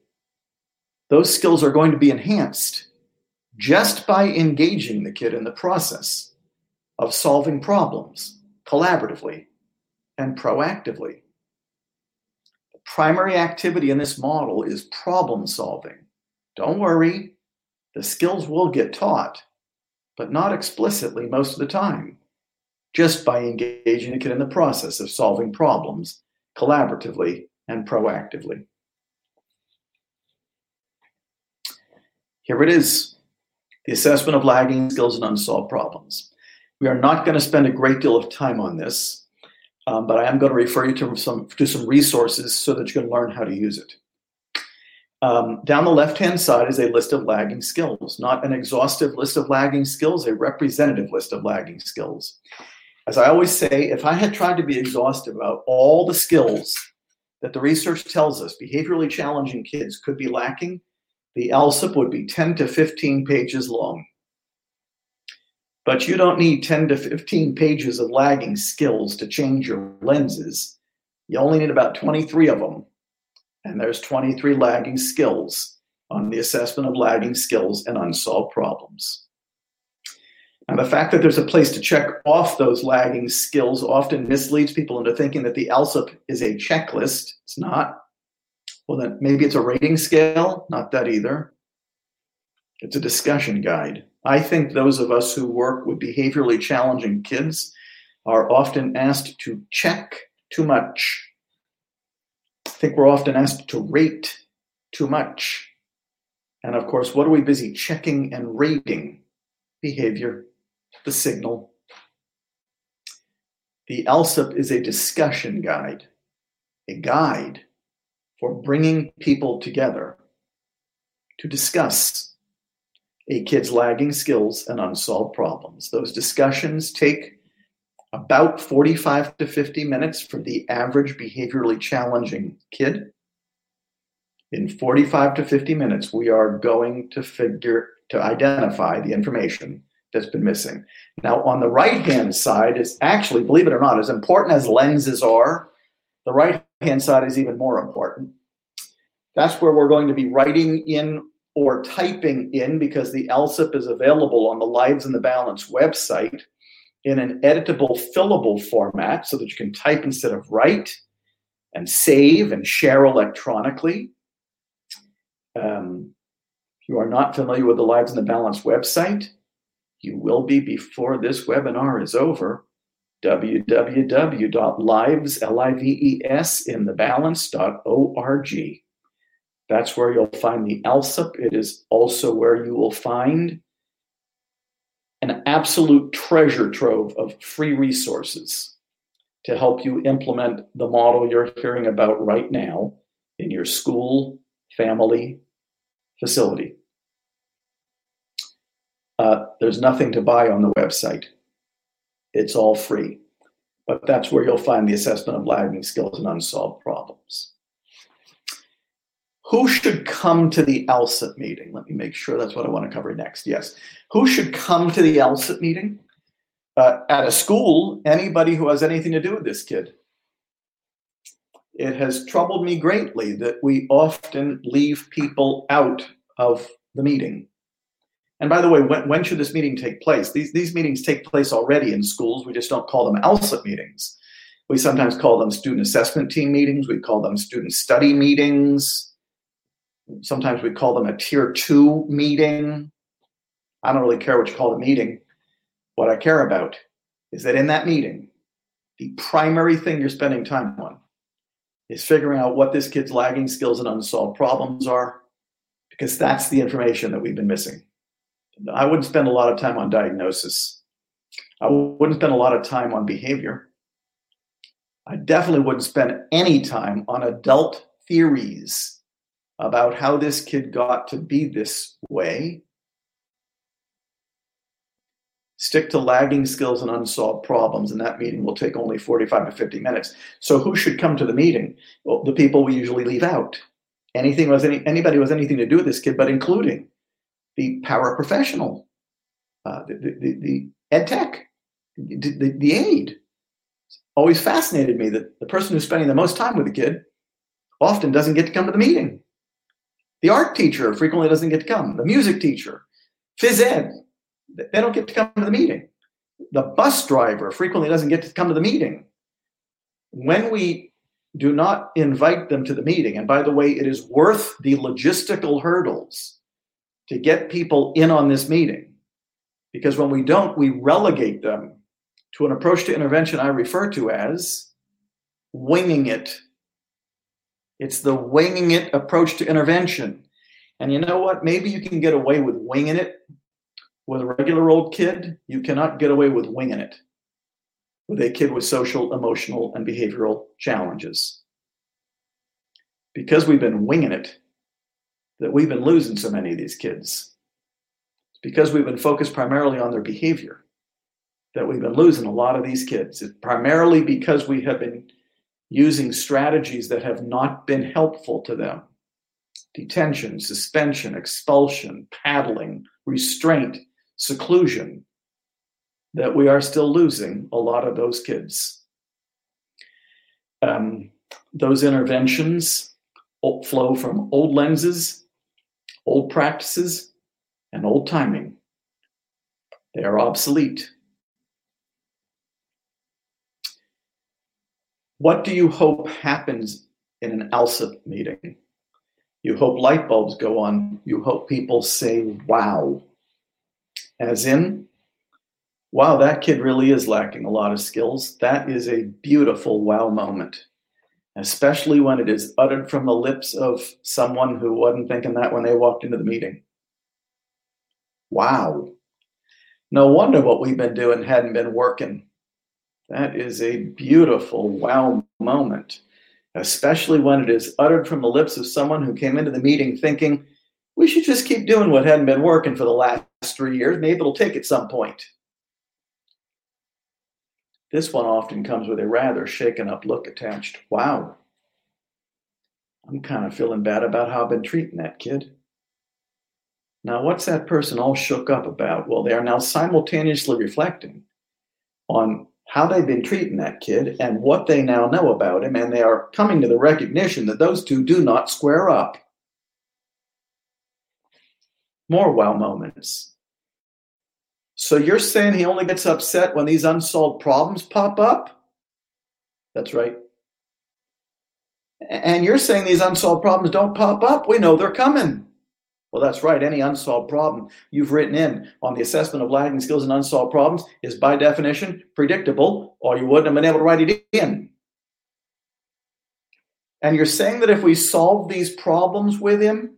Those skills are going to be enhanced just by engaging the kid in the process of solving problems collaboratively and proactively. The primary activity in this model is problem solving. Don't worry, the skills will get taught, but not explicitly most of the time, just by engaging the kid in the process of solving problems collaboratively and proactively. Here it is the assessment of lagging skills and unsolved problems. We are not going to spend a great deal of time on this, um, but I am going to refer you to some, to some resources so that you can learn how to use it. Um, down the left-hand side is a list of lagging skills, not an exhaustive list of lagging skills, a representative list of lagging skills. As I always say, if I had tried to be exhaustive about all the skills that the research tells us behaviorally challenging kids could be lacking, the ALSUP would be 10 to 15 pages long. But you don't need 10 to 15 pages of lagging skills to change your lenses. You only need about 23 of them and there's 23 lagging skills on the assessment of lagging skills and unsolved problems. And the fact that there's a place to check off those lagging skills often misleads people into thinking that the ALSUP is a checklist. It's not. Well, then maybe it's a rating scale. Not that either. It's a discussion guide. I think those of us who work with behaviorally challenging kids are often asked to check too much I think we're often asked to rate too much. And of course, what are we busy checking and rating? Behavior, the signal. The ALSUP is a discussion guide, a guide for bringing people together to discuss a kid's lagging skills and unsolved problems. Those discussions take about 45 to 50 minutes for the average behaviorally challenging kid. In 45 to 50 minutes, we are going to figure to identify the information that's been missing. Now, on the right hand side is actually, believe it or not, as important as lenses are, the right hand side is even more important. That's where we're going to be writing in or typing in because the ALSUP is available on the Lives in the Balance website in an editable, fillable format so that you can type instead of write and save and share electronically. Um, if you are not familiar with the Lives in the Balance website, you will be before this webinar is over. www.lives, L-I-V-E-S, in thebalance.org. That's where you'll find the ALSUP. It is also where you will find an absolute treasure trove of free resources to help you implement the model you're hearing about right now in your school, family, facility. Uh, there's nothing to buy on the website. It's all free. But that's where you'll find the assessment of lagging skills and unsolved problems. Who should come to the ALSUP meeting? Let me make sure that's what I want to cover next. Yes. Who should come to the ALSUP meeting? Uh, at a school, anybody who has anything to do with this kid. It has troubled me greatly that we often leave people out of the meeting. And by the way, when, when should this meeting take place? These, these meetings take place already in schools. We just don't call them ALSUP meetings. We sometimes call them student assessment team meetings. We call them student study meetings. Sometimes we call them a tier two meeting. I don't really care what you call the meeting. What I care about is that in that meeting, the primary thing you're spending time on is figuring out what this kid's lagging skills and unsolved problems are, because that's the information that we've been missing. I wouldn't spend a lot of time on diagnosis. I wouldn't spend a lot of time on behavior. I definitely wouldn't spend any time on adult theories about how this kid got to be this way. Stick to lagging skills and unsolved problems, and that meeting will take only 45 to 50 minutes. So, who should come to the meeting? Well, the people we usually leave out. Anything was any anybody with anything to do with this kid, but including the paraprofessional, uh, the, the, the ed tech, the, the, aide. Always fascinated me that the person who's spending the most time with the kid often doesn't get to come to the meeting. The art teacher frequently doesn't get to come. The music teacher, phys ed, they don't get to come to the meeting. The bus driver frequently doesn't get to come to the meeting. When we do not invite them to the meeting, and by the way, it is worth the logistical hurdles to get people in on this meeting. Because when we don't, we relegate them to an approach to intervention I refer to as winging it. It's the winging it approach to intervention. And you know what? Maybe you can get away with winging it with a regular old kid. You cannot get away with winging it with a kid with social, emotional, and behavioral challenges. Because we've been winging it, that we've been losing so many of these kids. It's because we've been focused primarily on their behavior that we've been losing a lot of these kids. It's primarily because we have been using strategies that have not been helpful to them detention, suspension, expulsion, paddling, restraint, seclusion that we are still losing a lot of those kids. Um, those interventions flow from old lenses old practices, and old timing. They are obsolete. What do you hope happens in an ALSUP meeting? You hope light bulbs go on. You hope people say, wow. As in, wow, that kid really is lacking a lot of skills. That is a beautiful wow moment especially when it is uttered from the lips of someone who wasn't thinking that when they walked into the meeting. Wow. No wonder what we've been doing hadn't been working. That is a beautiful wow moment, especially when it is uttered from the lips of someone who came into the meeting thinking, we should just keep doing what hadn't been working for the last three years. Maybe it'll take at some point. This one often comes with a rather shaken up look attached. Wow. I'm kind of feeling bad about how I've been treating that kid. Now, what's that person all shook up about? Well, they are now simultaneously reflecting on how they've been treating that kid and what they now know about him, and they are coming to the recognition that those two do not square up. More wow moments. So you're saying he only gets upset when these unsolved problems pop up? That's right. And you're saying these unsolved problems don't pop up? We know they're coming. Well, that's right. Any unsolved problem you've written in on the assessment of lagging skills and unsolved problems is by definition predictable, or you wouldn't have been able to write it in. And you're saying that if we solve these problems with him,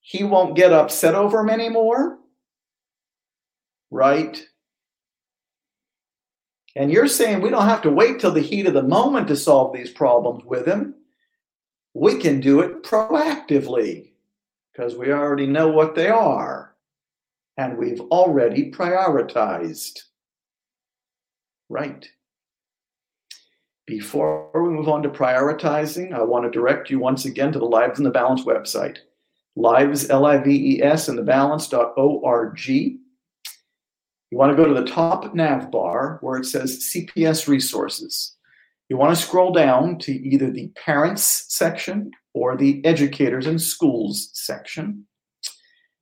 he won't get upset over them anymore? Right? And you're saying we don't have to wait till the heat of the moment to solve these problems with him. We can do it proactively because we already know what they are and we've already prioritized. Right. Before we move on to prioritizing, I want to direct you once again to the Lives in the Balance website. Lives, L I V E S, in the balance.org. You want to go to the top nav bar where it says CPS resources. You want to scroll down to either the parents section or the educators and schools section.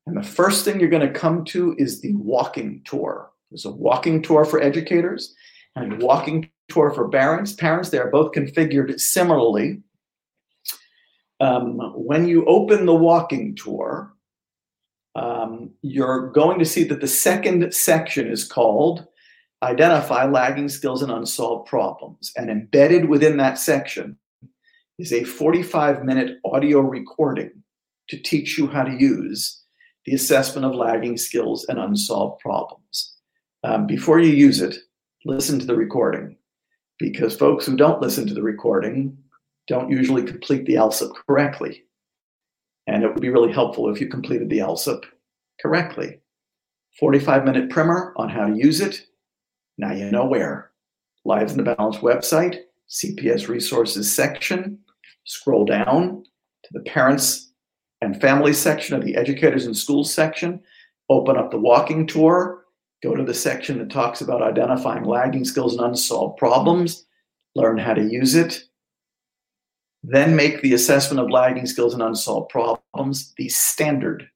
And the first thing you're going to come to is the walking tour. There's a walking tour for educators and a walking tour for parents. Parents, they are both configured similarly. Um, when you open the walking tour, um, you're going to see that the second section is called Identify Lagging Skills and Unsolved Problems. And embedded within that section is a 45 minute audio recording to teach you how to use the assessment of lagging skills and unsolved problems. Um, before you use it, listen to the recording because folks who don't listen to the recording don't usually complete the ALSUP correctly. And it would be really helpful if you completed the ALSUP correctly. 45 minute primer on how to use it. Now you know where. Lives in the Balance website, CPS resources section, Scroll down to the parents and family section of the educators and schools section. Open up the walking tour. Go to the section that talks about identifying lagging skills and unsolved problems. Learn how to use it. Then make the assessment of lagging skills and unsolved problems the standard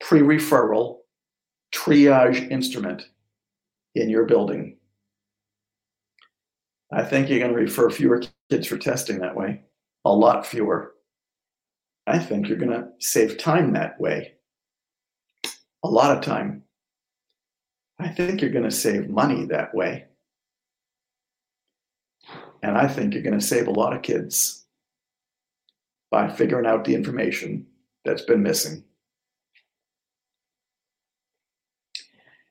pre referral triage instrument in your building. I think you're going to refer fewer kids for testing that way a lot fewer. I think you're going to save time that way. A lot of time. I think you're going to save money that way. And I think you're going to save a lot of kids by figuring out the information that's been missing.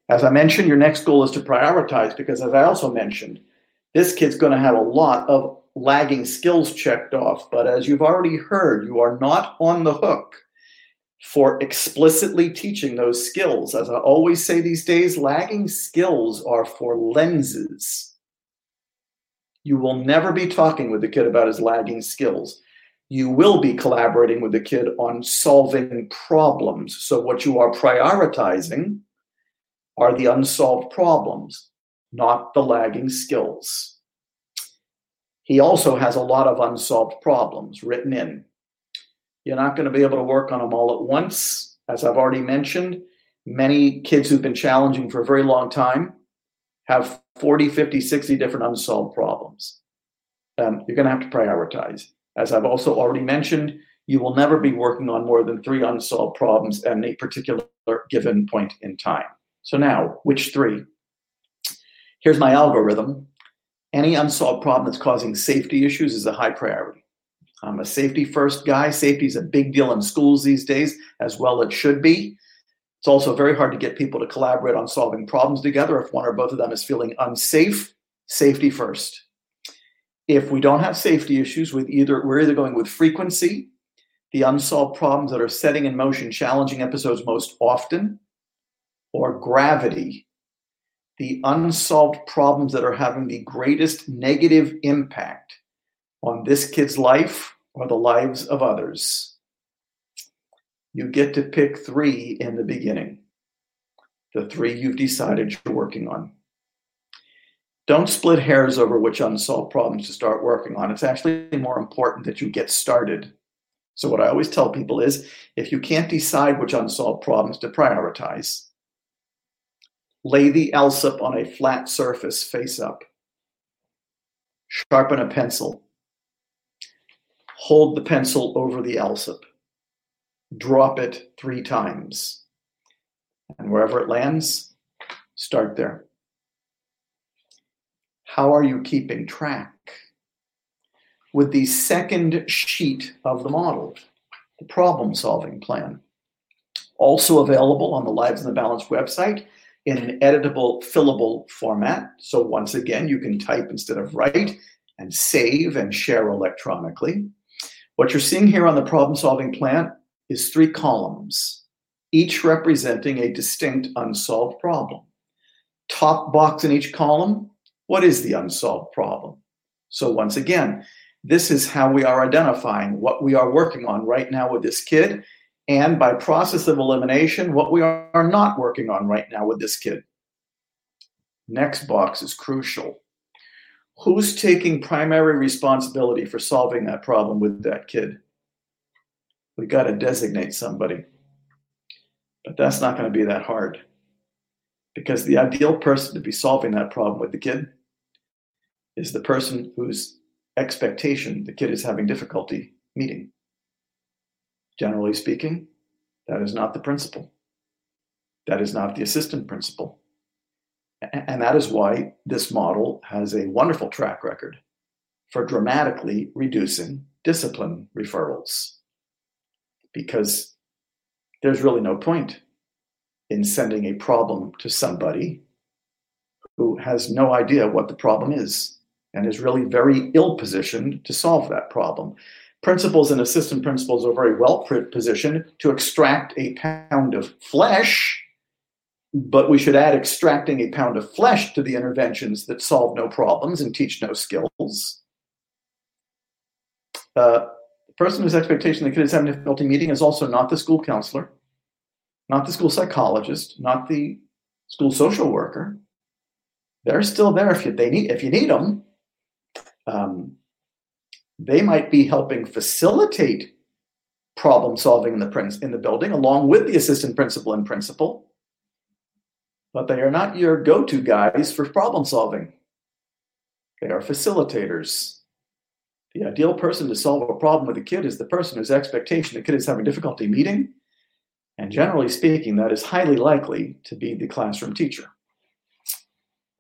As I mentioned, your next goal is to prioritize because, as I also mentioned, this kid's going to have a lot of lagging skills checked off. But as you've already heard, you are not on the hook for explicitly teaching those skills. As I always say these days, lagging skills are for lenses. You will never be talking with the kid about his lagging skills. You will be collaborating with the kid on solving problems. So, what you are prioritizing are the unsolved problems, not the lagging skills. He also has a lot of unsolved problems written in. You're not going to be able to work on them all at once. As I've already mentioned, many kids who've been challenging for a very long time have 40, 50, 60 different unsolved problems. Um, you're going to have to prioritize. As I've also already mentioned, you will never be working on more than three unsolved problems at any particular given point in time. So now, which three? Here's my algorithm any unsolved problem that's causing safety issues is a high priority. I'm a safety first guy. Safety is a big deal in schools these days, as well it should be. It's also very hard to get people to collaborate on solving problems together if one or both of them is feeling unsafe. Safety first. If we don't have safety issues with either, we're either going with frequency, the unsolved problems that are setting in motion challenging episodes most often, or gravity, the unsolved problems that are having the greatest negative impact on this kid's life or the lives of others. You get to pick three in the beginning, the three you've decided you're working on. Don't split hairs over which unsolved problems to start working on. It's actually more important that you get started. So, what I always tell people is if you can't decide which unsolved problems to prioritize, lay the ALSUP on a flat surface face up, sharpen a pencil, hold the pencil over the ALSUP, drop it three times, and wherever it lands, start there. How are you keeping track? With the second sheet of the model, the problem solving plan. Also available on the Lives in the Balance website in an editable, fillable format. So once again, you can type instead of write and save and share electronically. What you're seeing here on the problem solving plan is three columns, each representing a distinct unsolved problem. Top box in each column, what is the unsolved problem? So once again, this is how we are identifying what we are working on right now with this kid and by process of elimination, what we are not working on right now with this kid. Next box is crucial. Who's taking primary responsibility for solving that problem with that kid? We got to designate somebody. But that's not going to be that hard because the ideal person to be solving that problem with the kid is the person whose expectation the kid is having difficulty meeting. Generally speaking, that is not the principal. That is not the assistant principal. And that is why this model has a wonderful track record for dramatically reducing discipline referrals. Because there's really no point in sending a problem to somebody who has no idea what the problem is and is really very ill positioned to solve that problem. Principals and assistant principals are very well positioned to extract a pound of flesh, but we should add extracting a pound of flesh to the interventions that solve no problems and teach no skills. Uh, the person whose expectation the kid is having difficulty meeting is also not the school counselor, not the school psychologist, not the school social worker. They're still there if you, they need if you need them. Um, they might be helping facilitate problem solving in the prince in the building along with the assistant principal and principal. But they are not your go-to guys for problem solving. They are facilitators. The ideal person to solve a problem with a kid is the person whose expectation the kid is having difficulty meeting. And generally speaking that is highly likely to be the classroom teacher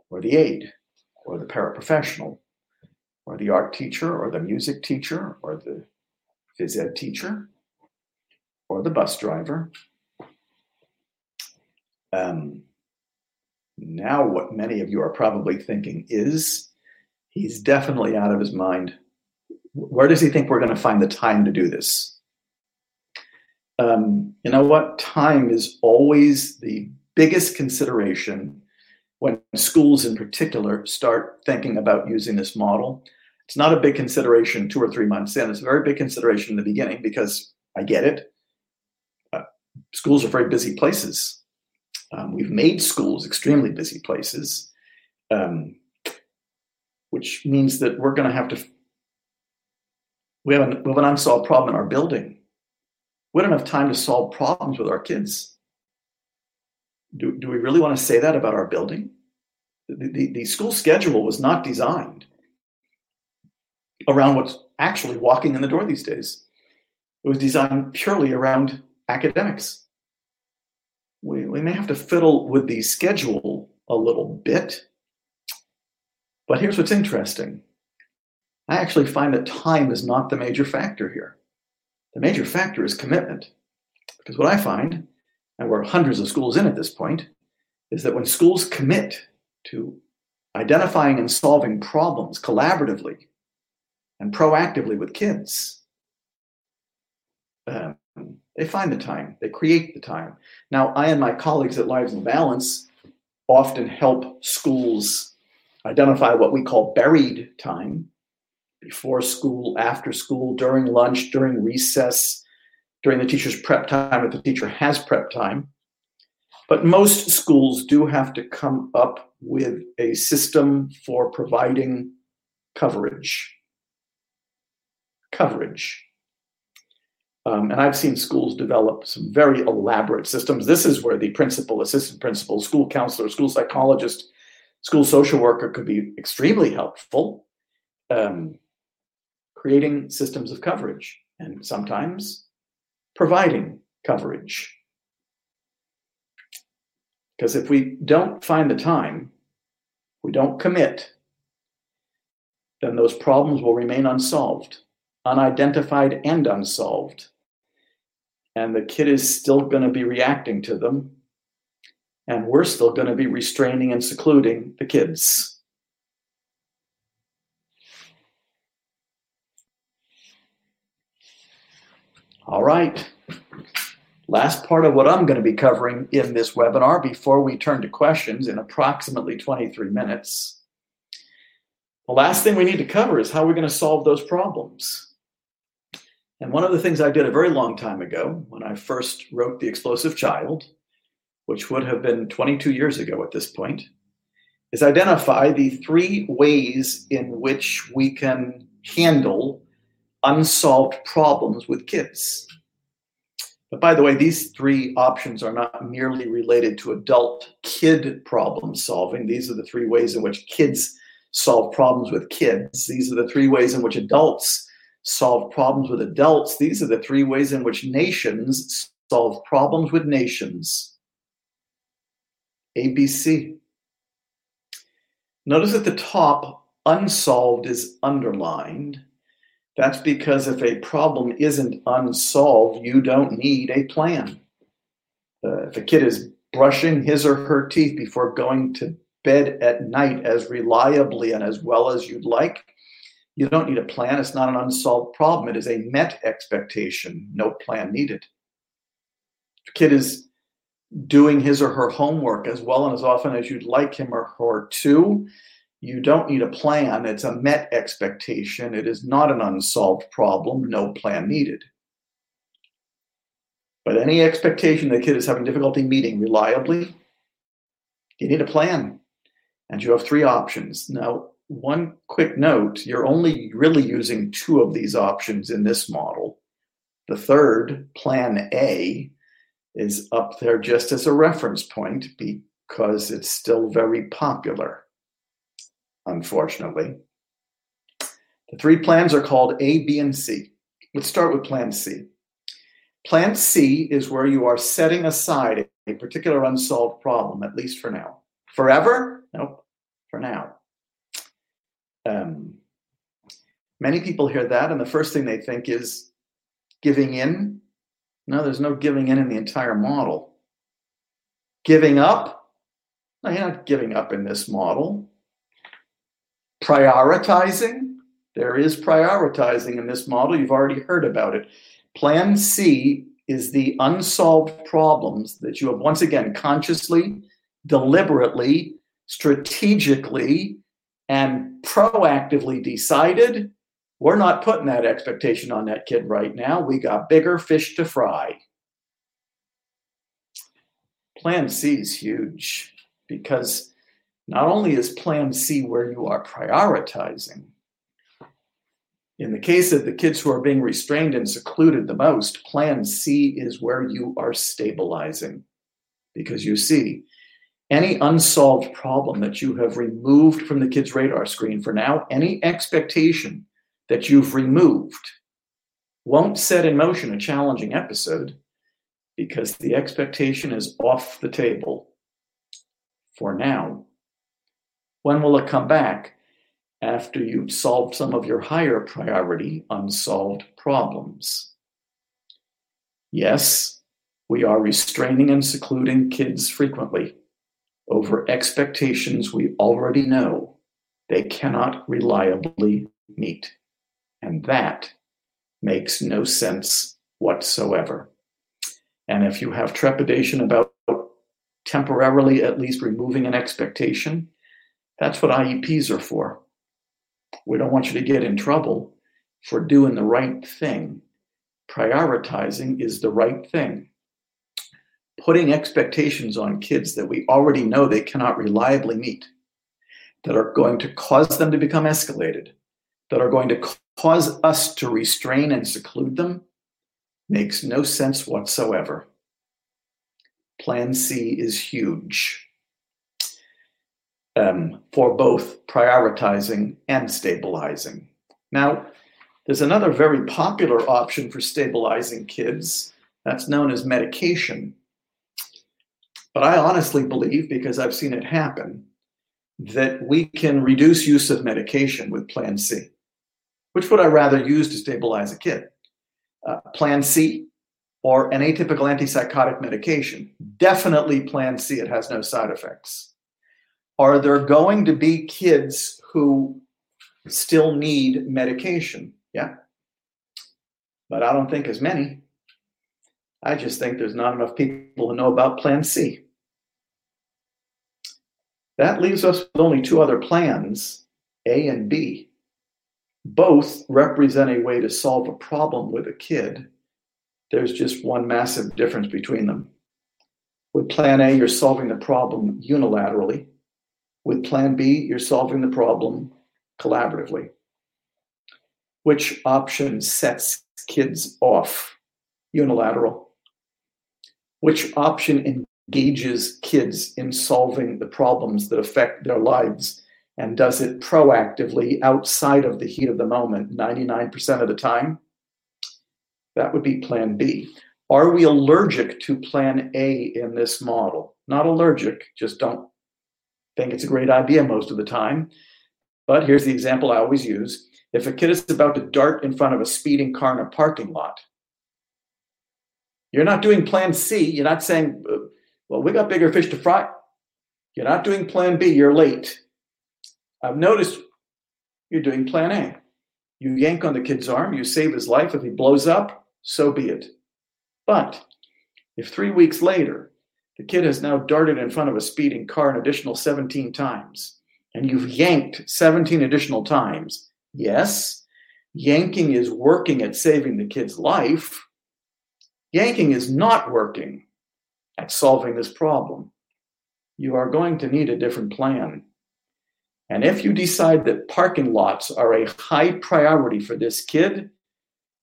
or the aide or the paraprofessional or the art teacher or the music teacher or the phys ed teacher or the bus driver. Um, now, what many of you are probably thinking is he's definitely out of his mind. Where does he think we're going to find the time to do this? Um, you know what? Time is always the biggest consideration when schools in particular start thinking about using this model. It's not a big consideration two or three months in. It's a very big consideration in the beginning because I get it. Uh, schools are very busy places. Um, we've made schools extremely busy places, um, which means that we're going to have to. We have, an, we have an unsolved problem in our building. We don't have time to solve problems with our kids. Do, do we really want to say that about our building? The, the, the school schedule was not designed around what's actually walking in the door these days. It was designed purely around academics. We, we may have to fiddle with the schedule a little bit, but here's what's interesting. I actually find that time is not the major factor here. The major factor is commitment. Because what I find and we're hundreds of schools in at this point, is that when schools commit to identifying and solving problems collaboratively and proactively with kids, Um, they find the time, they create the time. Now, I and my colleagues at Lives in Balance often help schools identify what we call buried time before school, after school, during lunch, during recess, during the teacher's prep time if the teacher has prep time. But most schools do have to come up with a system for providing coverage. Coverage. Um, and I've seen schools develop some very elaborate systems. This is where the principal, assistant principal, school counselor, school psychologist, school social worker could be extremely helpful, um, creating systems of coverage and sometimes providing coverage. Because if we don't find the time, we don't commit, then those problems will remain unsolved, unidentified and unsolved. And the kid is still going to be reacting to them, and we're still going to be restraining and secluding the kids. All right. Last part of what I'm going to be covering in this webinar before we turn to questions in approximately 23 minutes. The last thing we need to cover is how we're going to solve those problems. And one of the things I did a very long time ago when I first wrote The Explosive Child, which would have been 22 years ago at this point, is identify the three ways in which we can handle unsolved problems with kids. But by the way, these three options are not merely related to adult kid problem solving. These are the three ways in which kids solve problems with kids. These are the three ways in which adults solve problems with adults. These are the three ways in which nations solve problems with nations. ABC. Notice at the top, unsolved is underlined. That's because if a problem isn't unsolved, you don't need a plan. Uh, if a kid is brushing his or her teeth before going to bed at night as reliably and as well as you'd like, you don't need a plan. It's not an unsolved problem. It is a met expectation. No plan needed. A kid is doing his or her homework as well and as often as you'd like him or her to, you don't need a plan. It's a met expectation. It is not an unsolved problem. No plan needed. But any expectation the kid is having difficulty meeting reliably, you need a plan. And you have three options. Now, one quick note you're only really using two of these options in this model. The third, plan A, is up there just as a reference point because it's still very popular unfortunately. The three plans are called A, B, and C. Let's start with Plan C. Plan C is where you are setting aside a particular unsolved problem, at least for now. Forever? Nope, for now. Um, many people hear that, and the first thing they think is giving in. No, there's no giving in in the entire model. Giving up? No, you're not giving up in this model. Prioritizing, there is prioritizing in this model. You've already heard about it. Plan C is the unsolved problems that you have once again consciously, deliberately, strategically, and proactively decided we're not putting that expectation on that kid right now. We got bigger fish to fry. Plan C is huge because not only is plan C where you are prioritizing, in the case of the kids who are being restrained and secluded the most, plan C is where you are stabilizing. Because you see, any unsolved problem that you have removed from the kid's radar screen for now, any expectation that you've removed won't set in motion a challenging episode because the expectation is off the table for now. When will it come back? After you've solved some of your higher priority unsolved problems. Yes, we are restraining and secluding kids frequently over expectations we already know they cannot reliably meet. And that makes no sense whatsoever. And if you have trepidation about temporarily at least removing an expectation, that's what IEPs are for. We don't want you to get in trouble for doing the right thing. Prioritizing is the right thing. Putting expectations on kids that we already know they cannot reliably meet, that are going to cause them to become escalated, that are going to cause us to restrain and seclude them, makes no sense whatsoever. Plan C is huge um, for both prioritizing and stabilizing. Now, there's another very popular option for stabilizing kids that's known as medication. But I honestly believe, because I've seen it happen, that we can reduce use of medication with Plan C. Which would I rather use to stabilize a kid? Uh, plan C or an atypical antipsychotic medication? Definitely Plan C, it has no side effects. Are there going to be kids who still need medication? Yeah. But I don't think as many. I just think there's not enough people who know about Plan C. That leaves us with only two other plans, A and B. Both represent a way to solve a problem with a kid. There's just one massive difference between them. With Plan A, you're solving the problem unilaterally. With Plan B, you're solving the problem collaboratively. Which option sets kids off? Unilateral. Which option engages kids in solving the problems that affect their lives and does it proactively outside of the heat of the moment 99% of the time? That would be plan B. Are we allergic to plan A in this model? Not allergic, just don't think it's a great idea most of the time. But here's the example I always use if a kid is about to dart in front of a speeding car in a parking lot, you're not doing plan C. You're not saying, well, we got bigger fish to fry. You're not doing plan B. You're late. I've noticed you're doing plan A. You yank on the kid's arm, you save his life. If he blows up, so be it. But if three weeks later, the kid has now darted in front of a speeding car an additional 17 times, and you've yanked 17 additional times, Yes, yanking is working at saving the kid's life. Yanking is not working at solving this problem. You are going to need a different plan. And if you decide that parking lots are a high priority for this kid,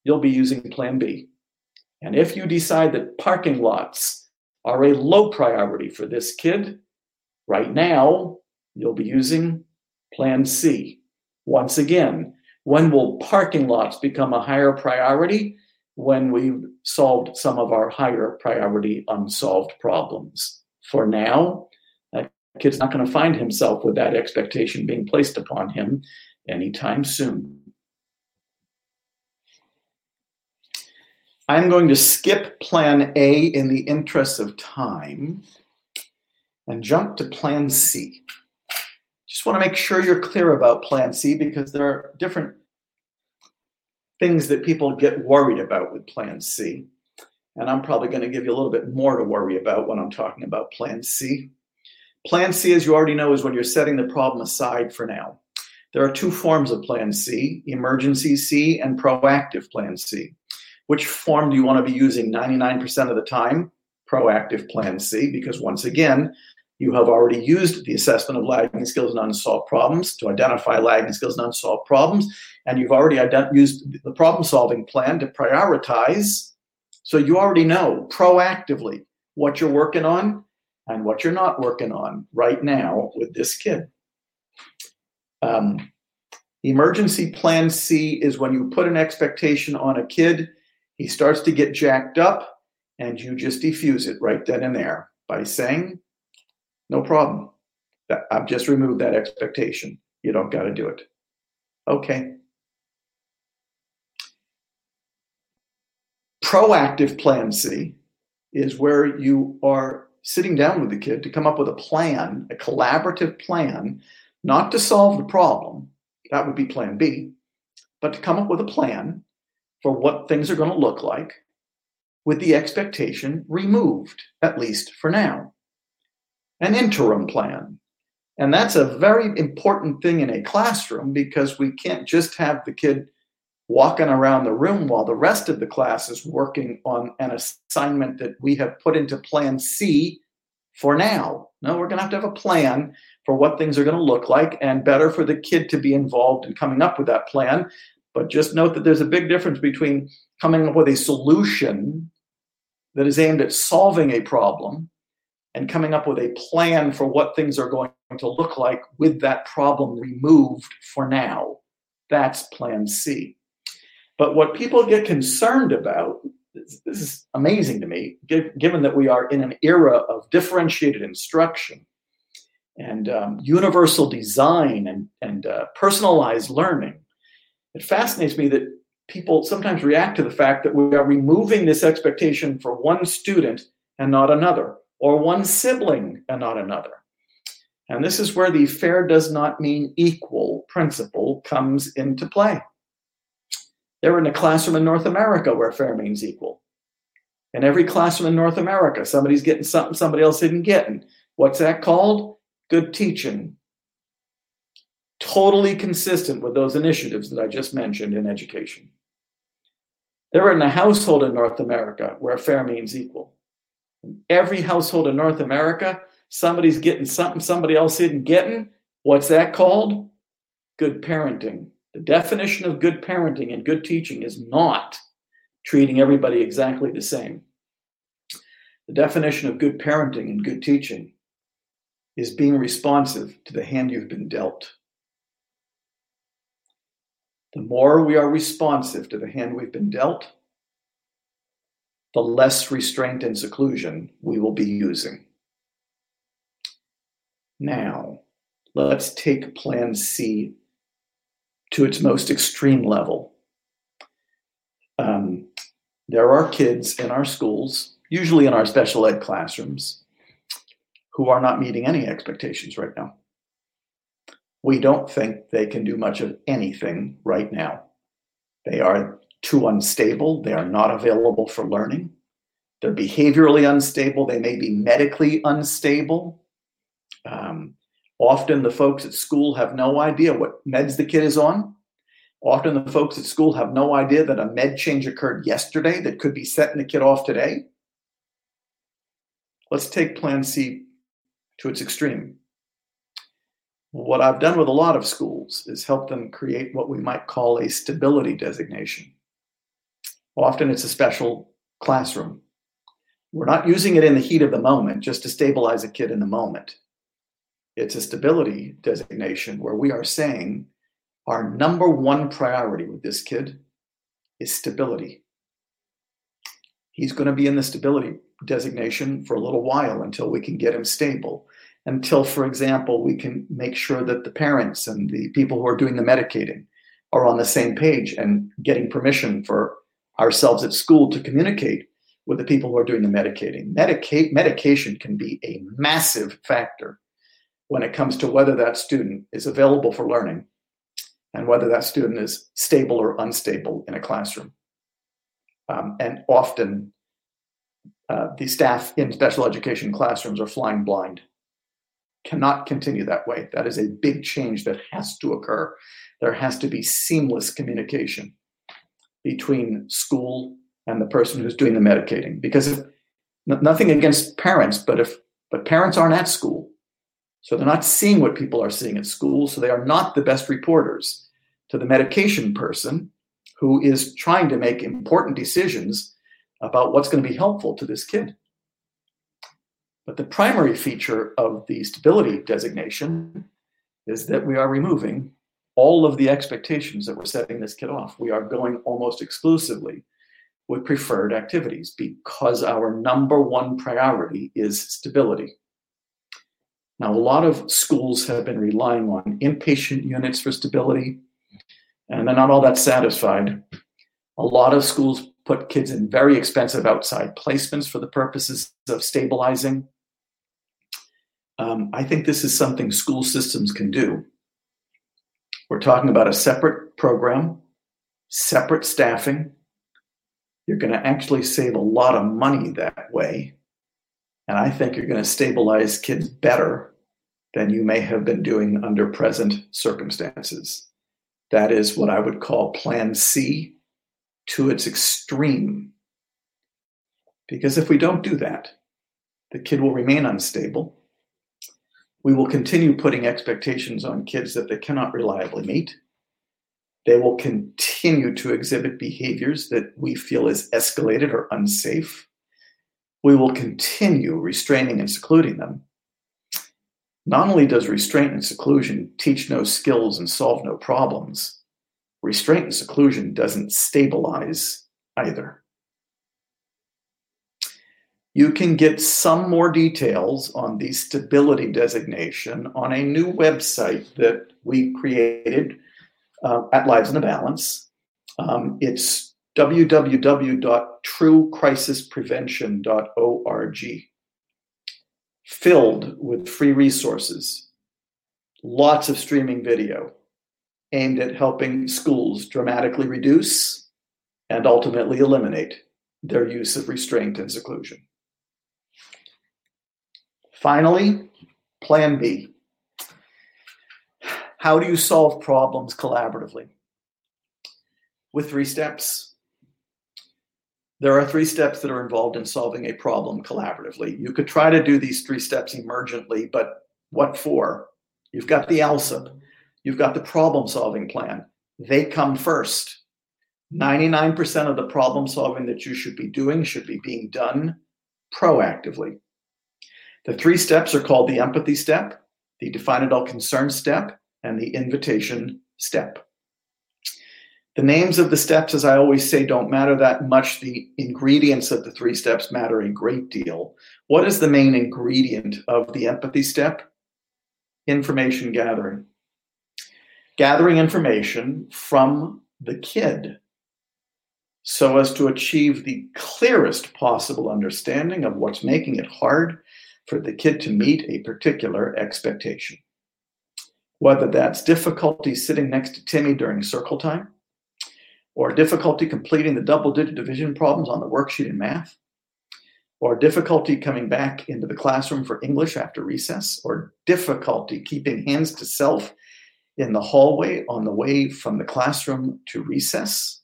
you'll be using Plan B. And if you decide that parking lots are a low priority for this kid, right now, you'll be using Plan C. Once again, when will parking lots become a higher priority? When we've solved some of our higher priority unsolved problems. For now, kid's not going to find himself with that expectation being placed upon him anytime soon. I'm going to skip plan A in the interest of time and jump to plan C just want to make sure you're clear about Plan C because there are different things that people get worried about with Plan C. And I'm probably going to give you a little bit more to worry about when I'm talking about Plan C. Plan C, as you already know, is when you're setting the problem aside for now. There are two forms of Plan C emergency C and proactive Plan C. Which form do you want to be using 99% of the time? Proactive Plan C, because once again, you have already used the assessment of lagging skills and unsolved problems to identify lagging skills and unsolved problems. And you've already ident- used the problem solving plan to prioritize. So you already know proactively what you're working on and what you're not working on right now with this kid. Um, emergency plan C is when you put an expectation on a kid, he starts to get jacked up, and you just defuse it right then and there by saying, no problem. I've just removed that expectation. You don't got to do it. Okay. Proactive plan C is where you are sitting down with the kid to come up with a plan, a collaborative plan, not to solve the problem. That would be plan B, but to come up with a plan for what things are going to look like with the expectation removed, at least for now. An interim plan. And that's a very important thing in a classroom because we can't just have the kid walking around the room while the rest of the class is working on an assignment that we have put into plan C for now. No, we're going to have to have a plan for what things are going to look like and better for the kid to be involved in coming up with that plan. But just note that there's a big difference between coming up with a solution that is aimed at solving a problem and coming up with a plan for what things are going to look like with that problem removed for now. That's plan C. But what people get concerned about, this, is amazing to me, given that we are in an era of differentiated instruction and um, universal design and, and uh, personalized learning. It fascinates me that people sometimes react to the fact that we are removing this expectation for one student and not another, or one sibling and not another. And this is where the fair does not mean equal principle comes into play. They're in a classroom in North America where fair means equal. In every classroom in North America, somebody's getting something somebody else isn't getting. What's that called? Good teaching. Totally consistent with those initiatives that I just mentioned in education. They're in a household in North America where fair means equal. In every household in North America, somebody's getting something somebody else isn't getting. What's that called? Good parenting. The definition of good parenting and good teaching is not treating everybody exactly the same. The definition of good parenting and good teaching is being responsive to the hand you've been dealt. The more we are responsive to the hand we've been dealt, the less restraint and seclusion we will be using. Now, let's take Plan C to its most extreme level. Um, there are kids in our schools, usually in our special ed classrooms, who are not meeting any expectations right now. We don't think they can do much of anything right now. They are too unstable. They are not available for learning. They're behaviorally unstable. They may be medically unstable. Um, Often the folks at school have no idea what meds the kid is on. Often the folks at school have no idea that a med change occurred yesterday that could be setting the kid off today. Let's take Plan C to its extreme. What I've done with a lot of schools is help them create what we might call a stability designation. Often it's a special classroom. We're not using it in the heat of the moment just to stabilize a kid in the moment. It's a stability designation where we are saying our number one priority with this kid is stability. He's going to be in the stability designation for a little while until we can get him stable. Until, for example, we can make sure that the parents and the people who are doing the medicating are on the same page and getting permission for ourselves at school to communicate with the people who are doing the medicating. Medica- medication can be a massive factor when it comes to whether that student is available for learning and whether that student is stable or unstable in a classroom. Um, and often, uh, the staff in special education classrooms are flying blind. Cannot continue that way. That is a big change that has to occur. There has to be seamless communication between school and the person who's doing the medicating. Because if, nothing against parents, but if but parents aren't at school, so they're not seeing what people are seeing at school. So they are not the best reporters to the medication person who is trying to make important decisions about what's going to be helpful to this kid. But the primary feature of the stability designation is that we are removing all of the expectations that we're setting this kid off. We are going almost exclusively with preferred activities because our number one priority is stability. Now, a lot of schools have been relying on inpatient units for stability, and they're not all that satisfied. A lot of schools put kids in very expensive outside placements for the purposes of stabilizing. Um, I think this is something school systems can do. We're talking about a separate program, separate staffing, You're going to actually save a lot of money that way. And I think you're going to stabilize kids better than you may have been doing under present circumstances. That is what I would call Plan C to its extreme. Because if we don't do that, the kid will remain unstable. We will continue putting expectations on kids that they cannot reliably meet. They will continue to exhibit behaviors that we feel is escalated or unsafe. We will continue restraining and secluding them. Not only does restraint and seclusion teach no skills and solve no problems, restraint and seclusion doesn't stabilize either. You can get some more details on the stability designation on a new website that we created uh, at Lives in the Balance. Um, it's www.truecrisisprevention.org, filled with free resources, lots of streaming video aimed at helping schools dramatically reduce and ultimately eliminate their use of restraint and seclusion. Finally, Plan B. How do you solve problems collaboratively? With three steps. There are three steps that are involved in solving a problem collaboratively. You could try to do these three steps emergently, but what for? You've got the ALSUP, you've got the problem solving plan. They come first. 99% of the problem solving that you should be doing should be being done proactively. The three steps are called the empathy step, the define adult concern step, and the invitation step. The names of the steps, as I always say, don't matter that much. The ingredients of the three steps matter a great deal. What is the main ingredient of the empathy step? Information gathering. Gathering information from the kid so as to achieve the clearest possible understanding of what's making it hard for the kid to meet a particular expectation. Whether that's difficulty sitting next to Timmy during circle time, or difficulty completing the double digit division problems on the worksheet in math, or difficulty coming back into the classroom for English after recess, or difficulty keeping hands to self in the hallway on the way from the classroom to recess,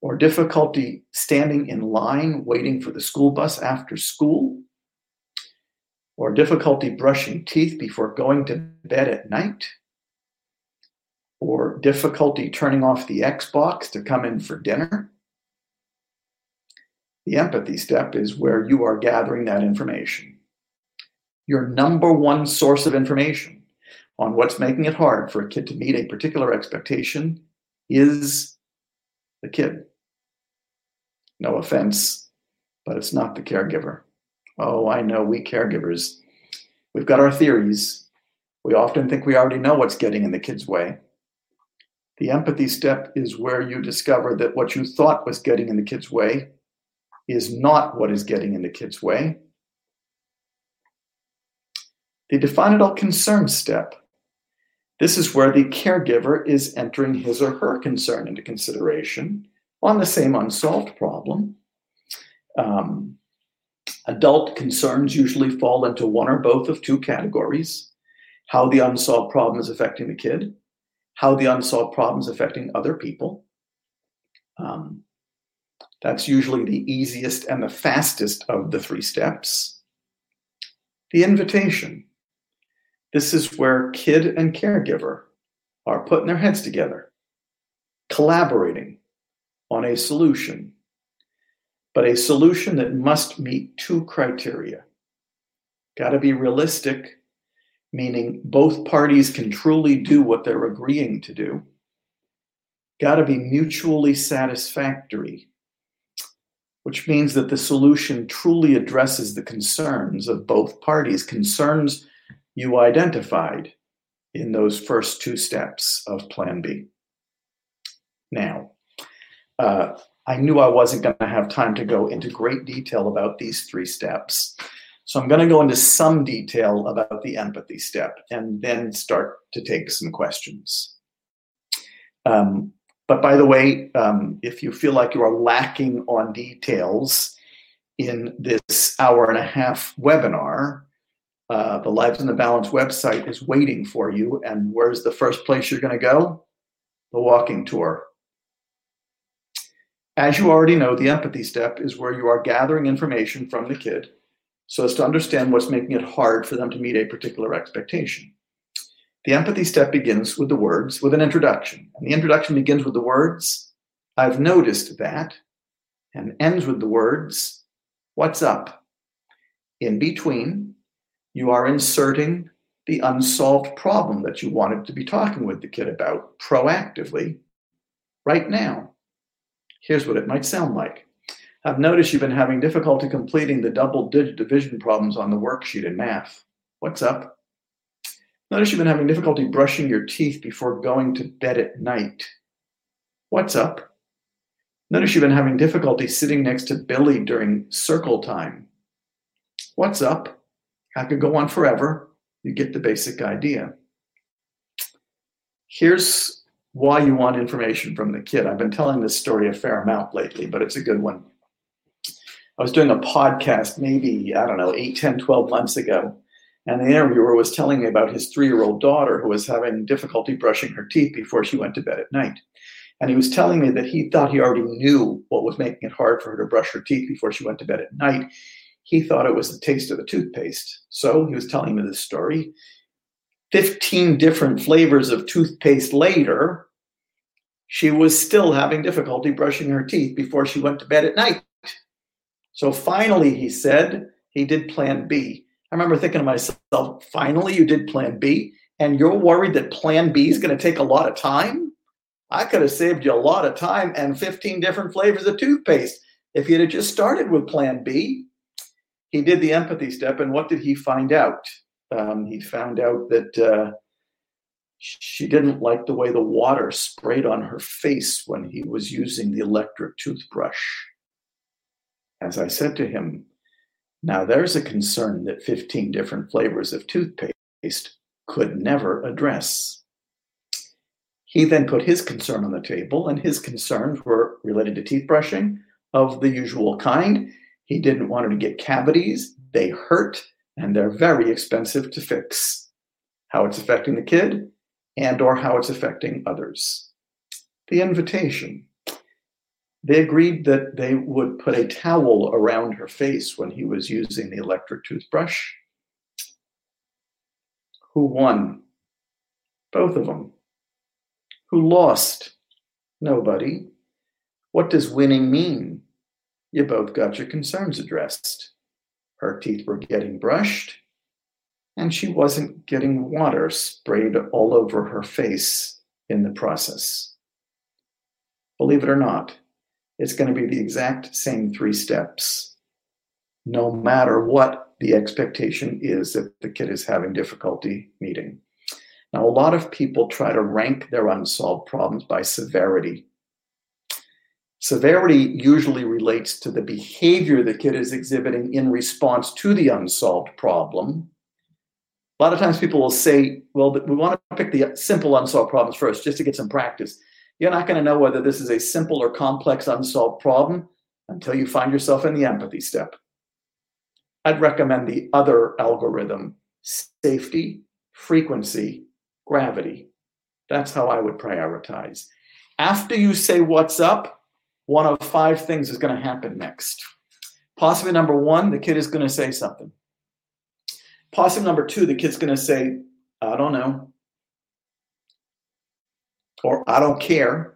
or difficulty standing in line waiting for the school bus after school, or difficulty brushing teeth before going to bed at night, or difficulty turning off the Xbox to come in for dinner. The empathy step is where you are gathering that information. Your number one source of information on what's making it hard for a kid to meet a particular expectation is the kid. No offense, but it's not the caregiver. Oh, I know we caregivers, we've got our theories. We often think we already know what's getting in the kid's way. The empathy step is where you discover that what you thought was getting in the kid's way is not what is getting in the kid's way. The define adult concern step. This is where the caregiver is entering his or her concern into consideration on the same unsolved problem. Um, Adult concerns usually fall into one or both of two categories how the unsolved problem is affecting the kid, how the unsolved problem is affecting other people. Um, that's usually the easiest and the fastest of the three steps. The invitation. This is where kid and caregiver are putting their heads together, collaborating on a solution but a solution that must meet two criteria. Got to be realistic, meaning both parties can truly do what they're agreeing to do. Got to be mutually satisfactory, which means that the solution truly addresses the concerns of both parties, concerns you identified in those first two steps of Plan B. Now, uh, I knew I wasn't going to have time to go into great detail about these three steps. So I'm going to go into some detail about the empathy step and then start to take some questions. Um, But by the way, um, if you feel like you are lacking on details in this hour and a half webinar, uh, the Lives in the Balance website is waiting for you. And where's the first place you're going to go? The walking tour. As you already know, the empathy step is where you are gathering information from the kid so as to understand what's making it hard for them to meet a particular expectation. The empathy step begins with the words, with an introduction. And the introduction begins with the words, I've noticed that, and ends with the words, What's up? In between, you are inserting the unsolved problem that you wanted to be talking with the kid about proactively right now. Here's what it might sound like. I've noticed you've been having difficulty completing the double digit division problems on the worksheet in math. What's up? Notice you've been having difficulty brushing your teeth before going to bed at night. What's up? Notice you've been having difficulty sitting next to Billy during circle time. What's up? I could go on forever. You get the basic idea. Here's why you want information from the kid. I've been telling this story a fair amount lately, but it's a good one. I was doing a podcast maybe, I don't know, 8, 10, 12 months ago. And the interviewer was telling me about his three year old daughter who was having difficulty brushing her teeth before she went to bed at night. And he was telling me that he thought he already knew what was making it hard for her to brush her teeth before she went to bed at night. He thought it was the taste of the toothpaste. So he was telling me this story. 15 different flavors of toothpaste later, she was still having difficulty brushing her teeth before she went to bed at night. So finally, he said, he did plan B. I remember thinking to myself, finally, you did plan B, and you're worried that plan B is going to take a lot of time? I could have saved you a lot of time and 15 different flavors of toothpaste if you'd have just started with plan B. He did the empathy step, and what did he find out? Um, he found out that uh, she didn't like the way the water sprayed on her face when he was using the electric toothbrush. As I said to him, now there's a concern that 15 different flavors of toothpaste could never address. He then put his concern on the table, and his concerns were related to teeth brushing of the usual kind. He didn't want her to get cavities, they hurt, and they're very expensive to fix. How it's affecting the kid and or how it's affecting others. The invitation. They agreed that they would put a towel around her face when he was using the electric toothbrush. Who won? Both of them. Who lost? Nobody. What does winning mean? You both got your concerns addressed. Her teeth were getting brushed, and she wasn't getting water sprayed all over her face in the process. Believe it or not, it's going to be the exact same three steps, no matter what the expectation is that the kid is having difficulty meeting. Now, a lot of people try to rank their unsolved problems by severity. Severity usually relates to the behavior the kid is exhibiting in response to the unsolved problem. A lot of times people will say, well, we want to pick the simple unsolved problems first just to get some practice. You're not going to know whether this is a simple or complex unsolved problem until you find yourself in the empathy step. I'd recommend the other algorithm safety, frequency, gravity. That's how I would prioritize. After you say what's up, one of five things is going to happen next. Possibly number one, the kid is going to say something. Possibly number two, the kid's going to say, I don't know or I don't care.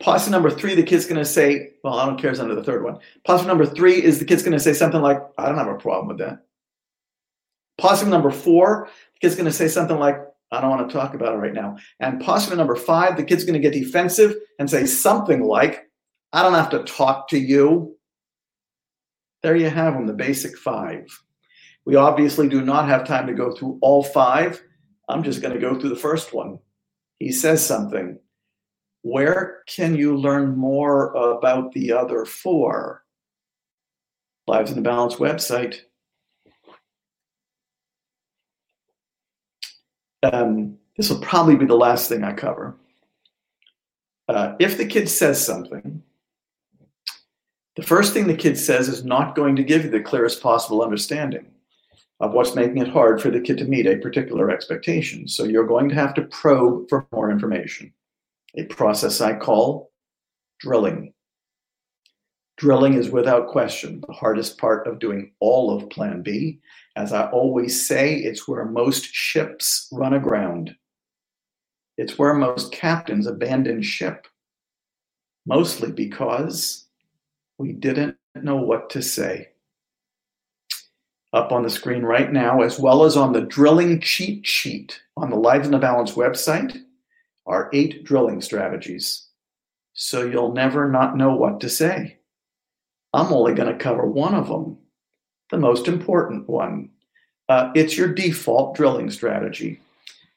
Policy number three, the kid's to say, well, I don't care is under the third one. Policy number three is the kid's to say something like, I don't have a problem with that. Policy number four, the kid's to say something like, I don't want to talk about it right now. And possibly number five, the kid's to get defensive and say something like, I don't have to talk to you. There you have them, the basic five. We obviously do not have time to go through all five. I'm just going to go through the first one he says something. Where can you learn more about the other four? Lives in the Balance website. Um, this will probably be the last thing I cover. Uh, if the kid says something, the first thing the kid says is not going to give you the clearest possible understanding of what's making it hard for the kid to meet a particular expectation. So you're going to have to probe for more information. A process I call drilling. Drilling is without question the hardest part of doing all of Plan B. As I always say, it's where most ships run aground. It's where most captains abandon ship, mostly because we didn't know what to say. Up on the screen right now, as well as on the drilling cheat sheet on the Lives in the Balance website, are eight drilling strategies. So you'll never not know what to say. I'm only going to cover one of them, the most important one. Uh, it's your default drilling strategy.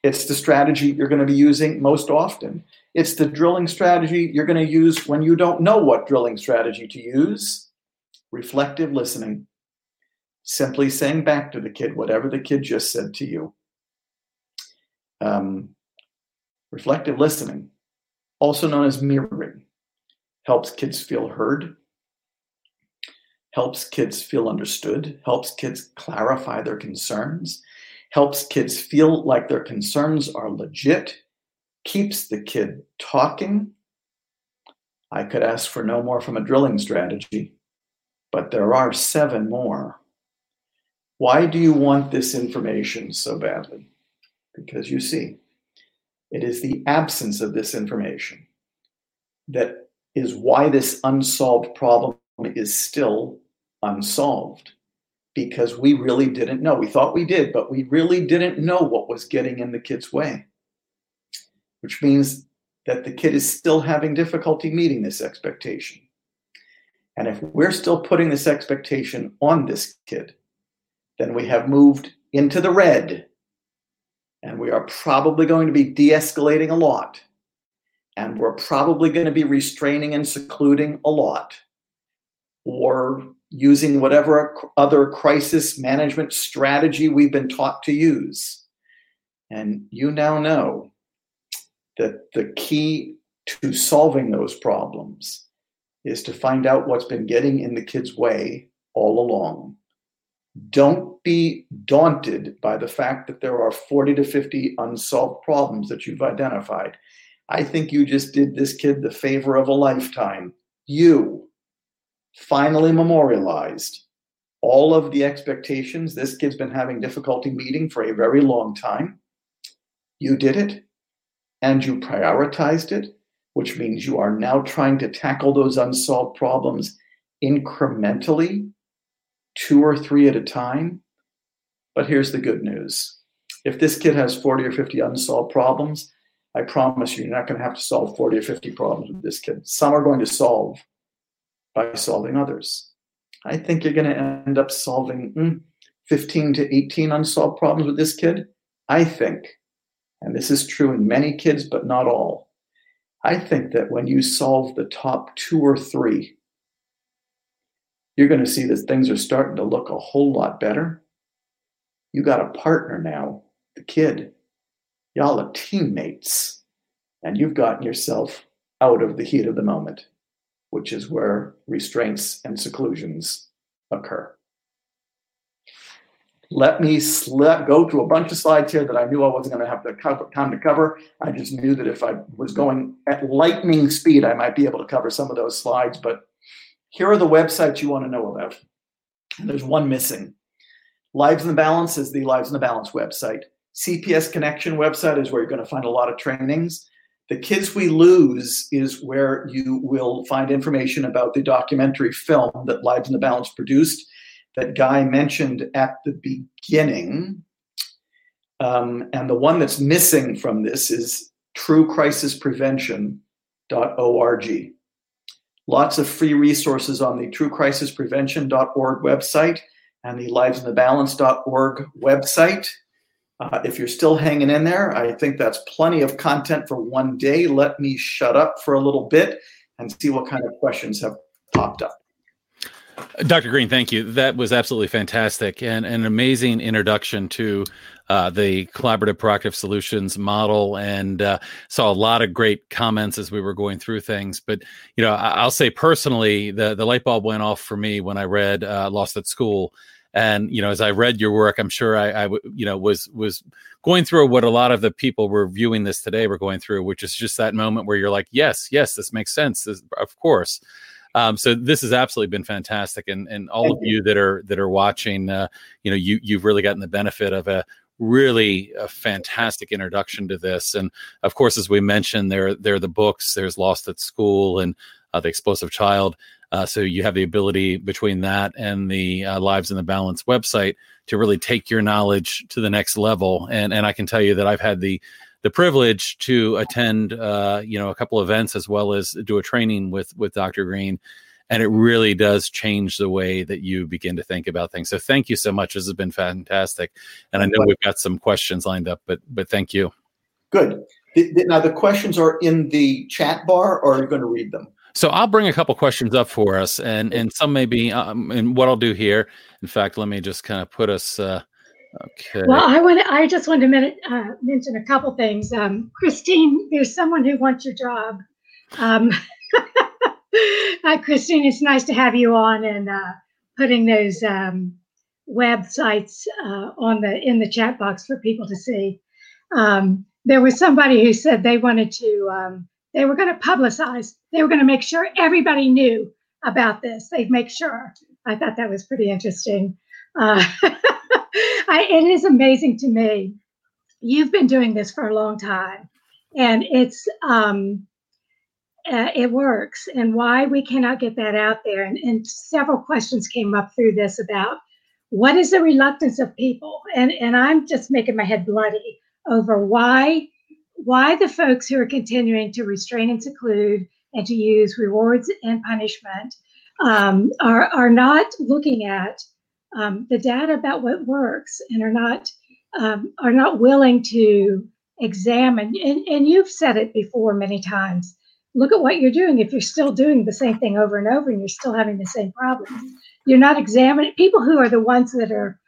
It's the strategy you're going to be using most often. It's the drilling strategy you're going to use when you don't know what drilling strategy to use. Reflective listening. Simply saying back to the kid whatever the kid just said to you. Um, reflective listening, also known as mirroring, helps kids feel heard, helps kids feel understood, helps kids clarify their concerns, helps kids feel like their concerns are legit, keeps the kid talking. I could ask for no more from a drilling strategy, but there are seven more. Why do you want this information so badly? Because you see, it is the absence of this information that is why this unsolved problem is still unsolved because we really didn't know. We thought we did, but we really didn't know what was getting in the kid's way, which means that the kid is still having difficulty meeting this expectation. And if we're still putting this expectation on this kid, then we have moved into the red. And we are probably going to be de escalating a lot. And we're probably going to be restraining and secluding a lot. Or using whatever other crisis management strategy we've been taught to use. And you now know that the key to solving those problems is to find out what's been getting in the kid's way all along. Don't be daunted by the fact that there are 40 to 50 unsolved problems that you've identified. I think you just did this kid the favor of a lifetime. You finally memorialized all of the expectations this kid's been having difficulty meeting for a very long time. You did it and you prioritized it, which means you are now trying to tackle those unsolved problems incrementally, two or three at a time. But here's the good news if this kid has 40 or 50 unsolved problems, I promise you, you're not going to have to solve 40 or 50 problems with this kid. Some are going to solve by solving others. I think you're going to end up solving mm, 15 to 18 unsolved problems with this kid. I think, and this is true in many kids, but not all. I think that when you solve the top two or three, you're going to see that things are starting to look a whole lot better. You got a partner now, the kid. Y'all are teammates, and you've gotten yourself out of the heat of the moment which is where restraints and seclusions occur. Let me go to a bunch of slides here that I knew I wasn't going to have the time to cover. I just knew that if I was going at lightning speed, I might be able to cover some of those slides. But here are the websites you want to know about. And there's one missing. Lives in the Balance is the Lives in the Balance website. CPS Connection website is where you're going to find a lot of trainings. The Kids We Lose is where you will find information about the documentary film that Lives in the Balance produced that Guy mentioned at the beginning. Um, and the one that's missing from this is truecrisisprevention.org. Lots of free resources on the truecrisisprevention.org website and the livesinthebalance.org website. Uh, if you're still hanging in there, I think that's plenty of content for one day. Let me shut up for a little bit and see what kind of questions have popped up. Dr. Greene, thank you. That was absolutely fantastic and, an amazing introduction to uh, the collaborative proactive solutions model and uh, saw a lot of great comments as we were going through things. But, you know, I, will say personally, the, the light bulb went off for me when I read uh, Lost at School. And, you know, as I read your work, I'm sure I, I, you know, was, was going through what a lot of the people were viewing this today were going through, which is just that moment where you're like, yes, yes, this makes sense. This, of course. Um, so this has absolutely been fantastic, and and all Thank of you. you that are that are watching, uh, you know, you you've really gotten the benefit of a really a fantastic introduction to this. And of course, as we mentioned, there there are the books. There's Lost at School and uh, the Explosive Child. Uh, so you have the ability between that and the uh, Lives in the Balance website to really take your knowledge to the next level. And and I can tell you that I've had the the privilege to attend, uh, you know, a couple events as well as do a training with with Dr. Greene, and it really does change the way that you begin to think about things. So thank you so much. This has been fantastic, and I know we've got some questions lined up, but but thank you. Good. Now the questions are in the chat bar, or are you going to read them? So I'll bring a couple questions up for us, and and some maybe. Um, and what I'll do here, in fact, let me just kind of put us. Uh, Okay. Well, I want to, I just wanted to minute, uh, mention a couple things. Um, Christine, there's someone who wants your job. Um, uh, Christine, it's nice to have you on and uh, putting those um, websites uh, on the in the chat box for people to see. Um, there was somebody who said they wanted to, um, they were going to publicize, they were going to make sure everybody knew about this. They'd make sure. I thought that was pretty interesting. I, it is amazing to me. You've been doing this for a long time, and it's um, uh, it works. And why we cannot get that out there? And, and several questions came up through this about what is the reluctance of people, and and I'm just making my head bloody over why why the folks who are continuing to restrain and seclude and to use rewards and punishment um, are are not looking at um, the data about what works and are not um, are not willing to examine and, and you've said it before many times look at what you're doing. If you're still doing the same thing over and over and you're still having the same problems you're not examining people who are the ones that are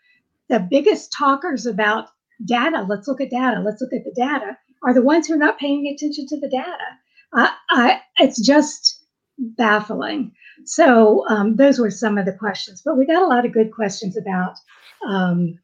the biggest talkers about data let's look at data let's look at the data are the ones who are not paying attention to the data. I, I, it's just baffling so um, those were some of the questions, but we got a lot of good questions about. Um,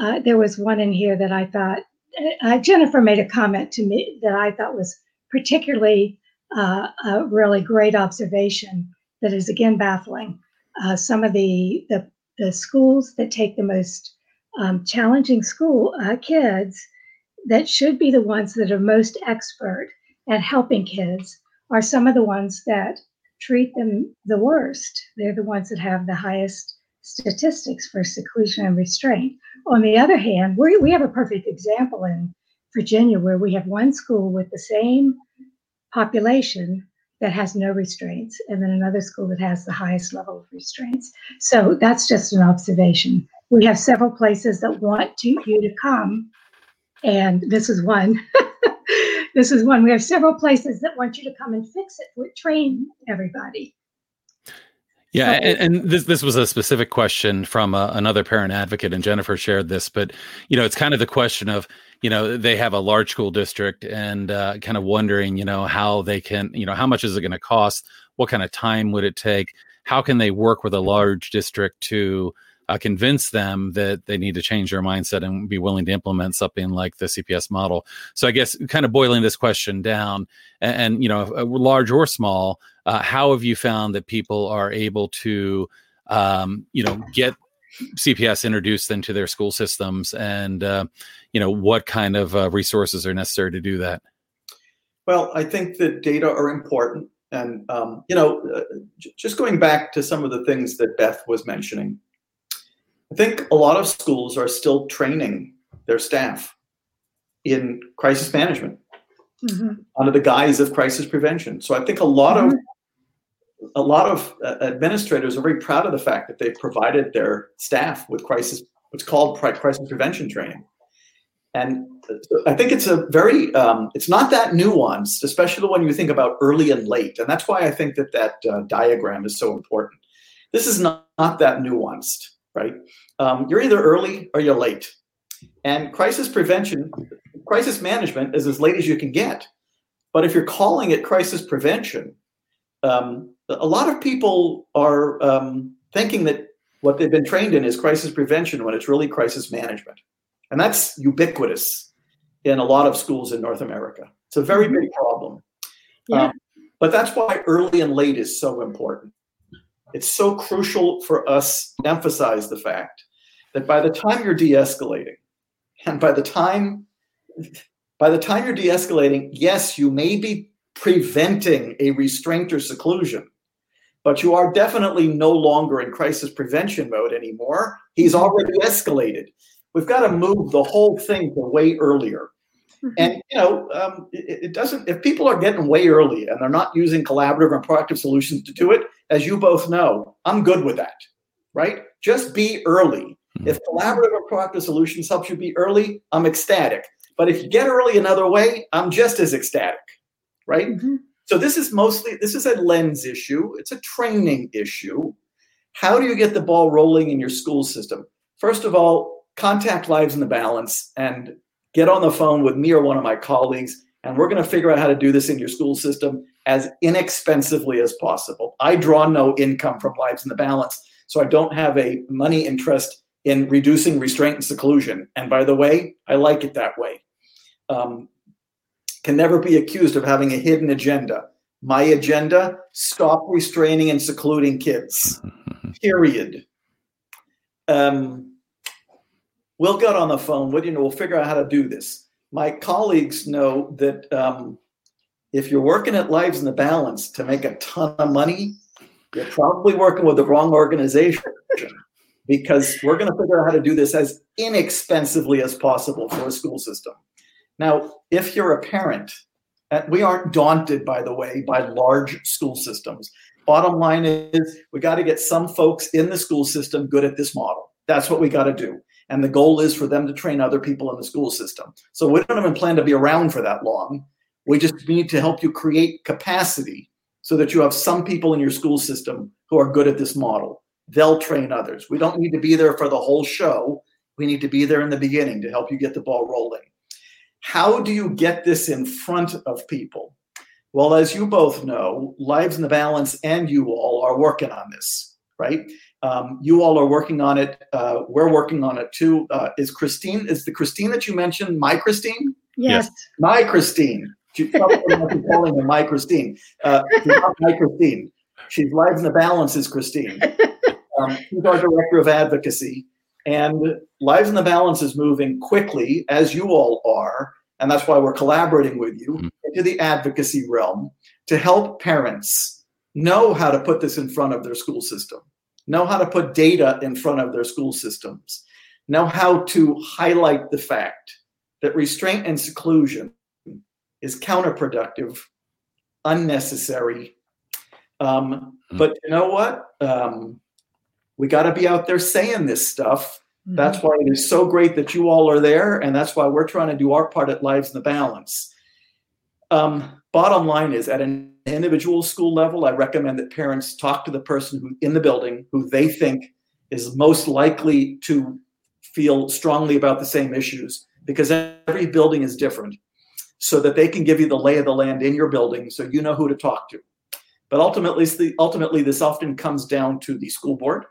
uh, there was one in here that I thought uh, uh, Jennifer made a comment to me that I thought was particularly uh, a really great observation. That is again baffling. Uh, some of the, the, the schools that take the most um, challenging school uh, kids that should be the ones that are most expert at helping kids are some of the ones that treat them the worst. They're the ones that have the highest statistics for seclusion and restraint. On the other hand, we, we have a perfect example in Virginia where we have one school with the same population that has no restraints, and then another school that has the highest level of restraints. So that's just an observation. We have several places that want to, you to come, and this is one. this is one. We have several places that want you to come and fix it, We train everybody. Yeah, and, and, this this was a specific question from uh, another parent advocate, and Jennifer shared this. But you know, it's kind of the question of you know they have a large school district and uh, kind of wondering you know how they can you know how much is it going to cost, what kind of time would it take, how can they work with a large district to uh, convince them that they need to change their mindset and be willing to implement something like the CPS model. So I guess kind of boiling this question down, and, and you know, large or small, uh, how have you found that people are able to, um, you know, get CPS introduced into their school systems, and uh, you know, what kind of uh, resources are necessary to do that? Well, I think that data are important. And, um, you know, uh, j- just going back to some of the things that Beth was mentioning, I think a lot of schools are still training their staff in crisis management mm-hmm. under the guise of crisis prevention. So I think a lot mm-hmm. of a lot of uh, administrators are very proud of the fact that they've provided their staff with crisis what's called crisis prevention training. And I think it's a very um, it's not that nuanced, especially when you think about early and late. And that's why I think that that uh, diagram is so important this is not, not that nuanced, right? Um, you're either early or you're late. And crisis prevention, crisis management is as late as you can get. But if you're calling it crisis prevention, um, a lot of people are um, thinking that what they've been trained in is crisis prevention when it's really crisis management. And that's ubiquitous in a lot of schools in North America. It's a very big problem. Yeah. Um, but that's why early and late is so important. It's so crucial for us to emphasize the fact that by the time you're de-escalating, and by the time by the time you're de-escalating, yes, you may be preventing a restraint or seclusion, but you are definitely no longer in crisis prevention mode anymore. He's already escalated. We've got to move the whole thing to way earlier. Mm-hmm. And you know, um, it, it, doesn't. If people are getting way early and they're not using collaborative and proactive solutions to do it, as you both know, I'm good with that. Right? Just be early. Mm-hmm. If collaborative or proactive solutions helps you be early, I'm ecstatic. But if you get early another way, I'm just as ecstatic. Right? Mm-hmm. So this is mostly this is a lens issue. It's a training issue. How do you get the ball rolling in your school system? First of all, contact Lives in the Balance and get on the phone with me or one of my colleagues, and we're going to figure out how to do this in your school system as inexpensively as possible. I draw no income from Lives in the Balance, so I don't have a money interest in reducing restraint and seclusion. And by the way, I like it that way. Um, can never be accused of having a hidden agenda. My agenda: stop restraining and secluding kids. Period. Um, we'll get on the phone with you and we'll figure out how to do this. My colleagues know that um, if you're working at Lives in the Balance to make a ton of money, you're probably working with the wrong organization because we're going to figure out how to do this as inexpensively as possible for a school system. Now, if you're a parent, and we aren't daunted, by the way, by large school systems. Bottom line is we got to get some folks in the school system good at this model. That's what we got to do. And the goal is for them to train other people in the school system. So we don't even plan to be around for that long. We just need to help you create capacity so that you have some people in your school system who are good at this model. They'll train others. We don't need to be there for the whole show. We need to be there in the beginning to help you get the ball rolling. How do you get this in front of people? Well, as you both know, Lives in the Balance and you all are working on this, right? Um, you all are working on it. Uh, we're working on it too. Uh, is Christine, is the Christine that you mentioned my Christine? Yes. My Christine. She probably calling her my Christine. Uh, not my Christine. She's Lives in the Balance is Christine. Um, she's our director of advocacy. And Lives in the Balance is moving quickly, as you all are. And that's why we're collaborating with you mm-hmm. into the advocacy realm to help parents know how to put this in front of their school system know how to put data in front of their school systems, know how to highlight the fact that restraint and seclusion is counterproductive, unnecessary. Um, mm-hmm. But you know what? Um, we got to be out there saying this stuff. Mm-hmm. That's why it is so great that you all are there, and that's why we're trying to do our part at Lives in the Balance. Um, bottom line is, at an individual school level, I recommend that parents talk to the person who in the building who they think is most likely to feel strongly about the same issues because every building is different so that they can give you the lay of the land in your building so you know who to talk to. But ultimately, ultimately this often comes down to the school board.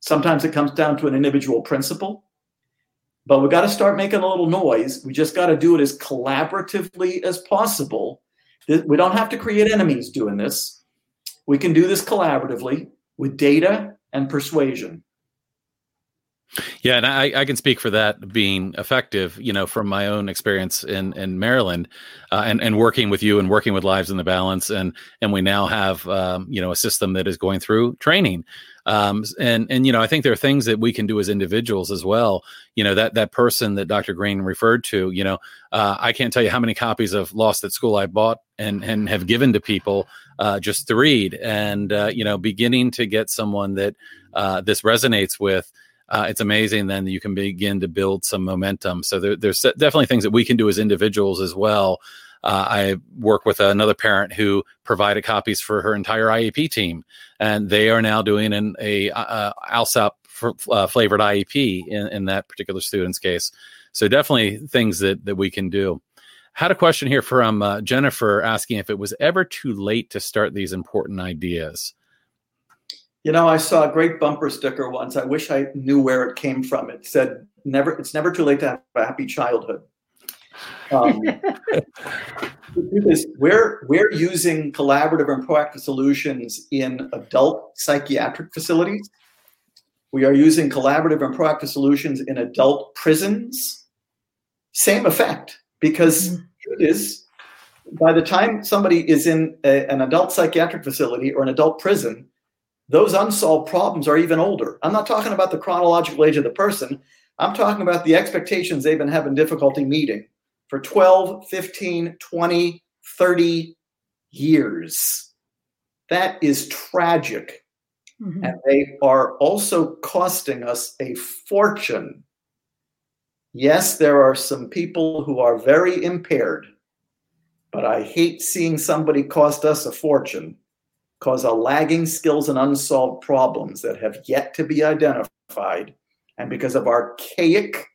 Sometimes it comes down to an individual principal. But we got to start making a little noise. We just got to do it as collaboratively as possible we don't have to create enemies doing this. We can do this collaboratively with data and persuasion. Yeah, and I, I can speak for that being effective, you know, from my own experience in in Maryland, uh, and and working with you and working with Lives in the Balance, and and we now have um, you know a system that is going through training, um, and and you know I think there are things that we can do as individuals as well. You know that that person that Dr. Greene referred to, you know, uh, I can't tell you how many copies of Lost at School I bought and and have given to people uh, just to read, and uh, you know, beginning to get someone that uh, this resonates with uh, it's amazing then you can begin to build some momentum. So there, there's definitely things that we can do as individuals as well. Uh, I work with another parent who provided copies for her entire IEP team, and they are now doing an a uh, ALSUP uh, flavored IEP in, in that particular student's case. So definitely things that that we can do. Had a question here from uh, Jennifer asking if it was ever too late to start these important ideas. You know, I saw a great bumper sticker once. I wish I knew where it came from. It said, "Never, it's never too late to have a happy childhood." Um, we're we're using collaborative and proactive solutions in adult psychiatric facilities. We are using collaborative and proactive solutions in adult prisons. Same effect, because mm-hmm. it is by the time somebody is in a, an adult psychiatric facility or an adult prison, those unsolved problems are even older. I'm not talking about the chronological age of the person. I'm talking about the expectations they've been having difficulty meeting for 12, 15, 20, 30 years. That is tragic. Mm-hmm. And they are also costing us a fortune. Yes, there are some people who are very impaired, but I hate seeing somebody cost us a fortune cause a lagging skills and unsolved problems that have yet to be identified, and because of archaic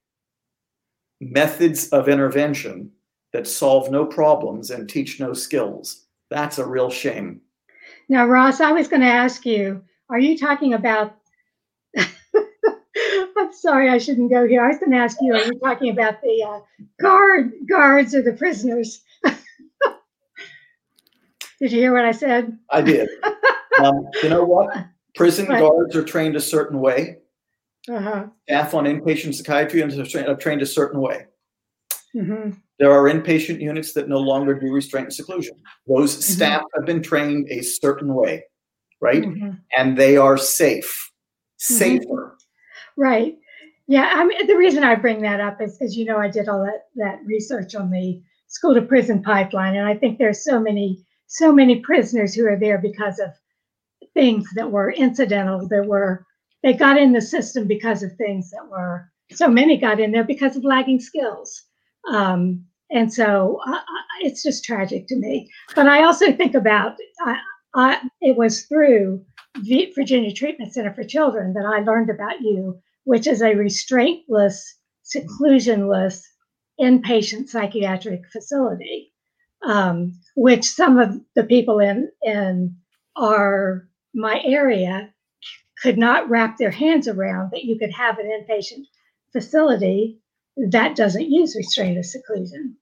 methods of intervention that solve no problems and teach no skills. That's a real shame. Now, Ross, I was going to ask you, are you talking about? I'm sorry, I shouldn't go here. I was going to ask you, are you talking about the uh, guard guards or the prisoners? Did you hear what I said? I did. um, you know what? Prison right. guards are trained a certain way. Uh-huh. Staff on inpatient psychiatry are trained a certain way. Mm-hmm. There are inpatient units that no longer do restraint and seclusion. Those mm-hmm. staff have been trained a certain way, right? Mm-hmm. And they are safe, mm-hmm. safer. Right. Yeah. I mean, the reason I bring that up is because you know I did all that that research on the school to prison pipeline, and I think there's so many so many prisoners who are there because of things that were incidental, that were they got in the system because of things that were so many got in there because of lagging skills. Um, and so uh, it's just tragic to me. But I also think about I, I, it was through Virginia Treatment Center for Children that I learned about you, which is a restraintless, seclusionless inpatient psychiatric facility um, which some of the people in in our my area could not wrap their hands around that you could have an inpatient facility that doesn't use restraint or seclusion.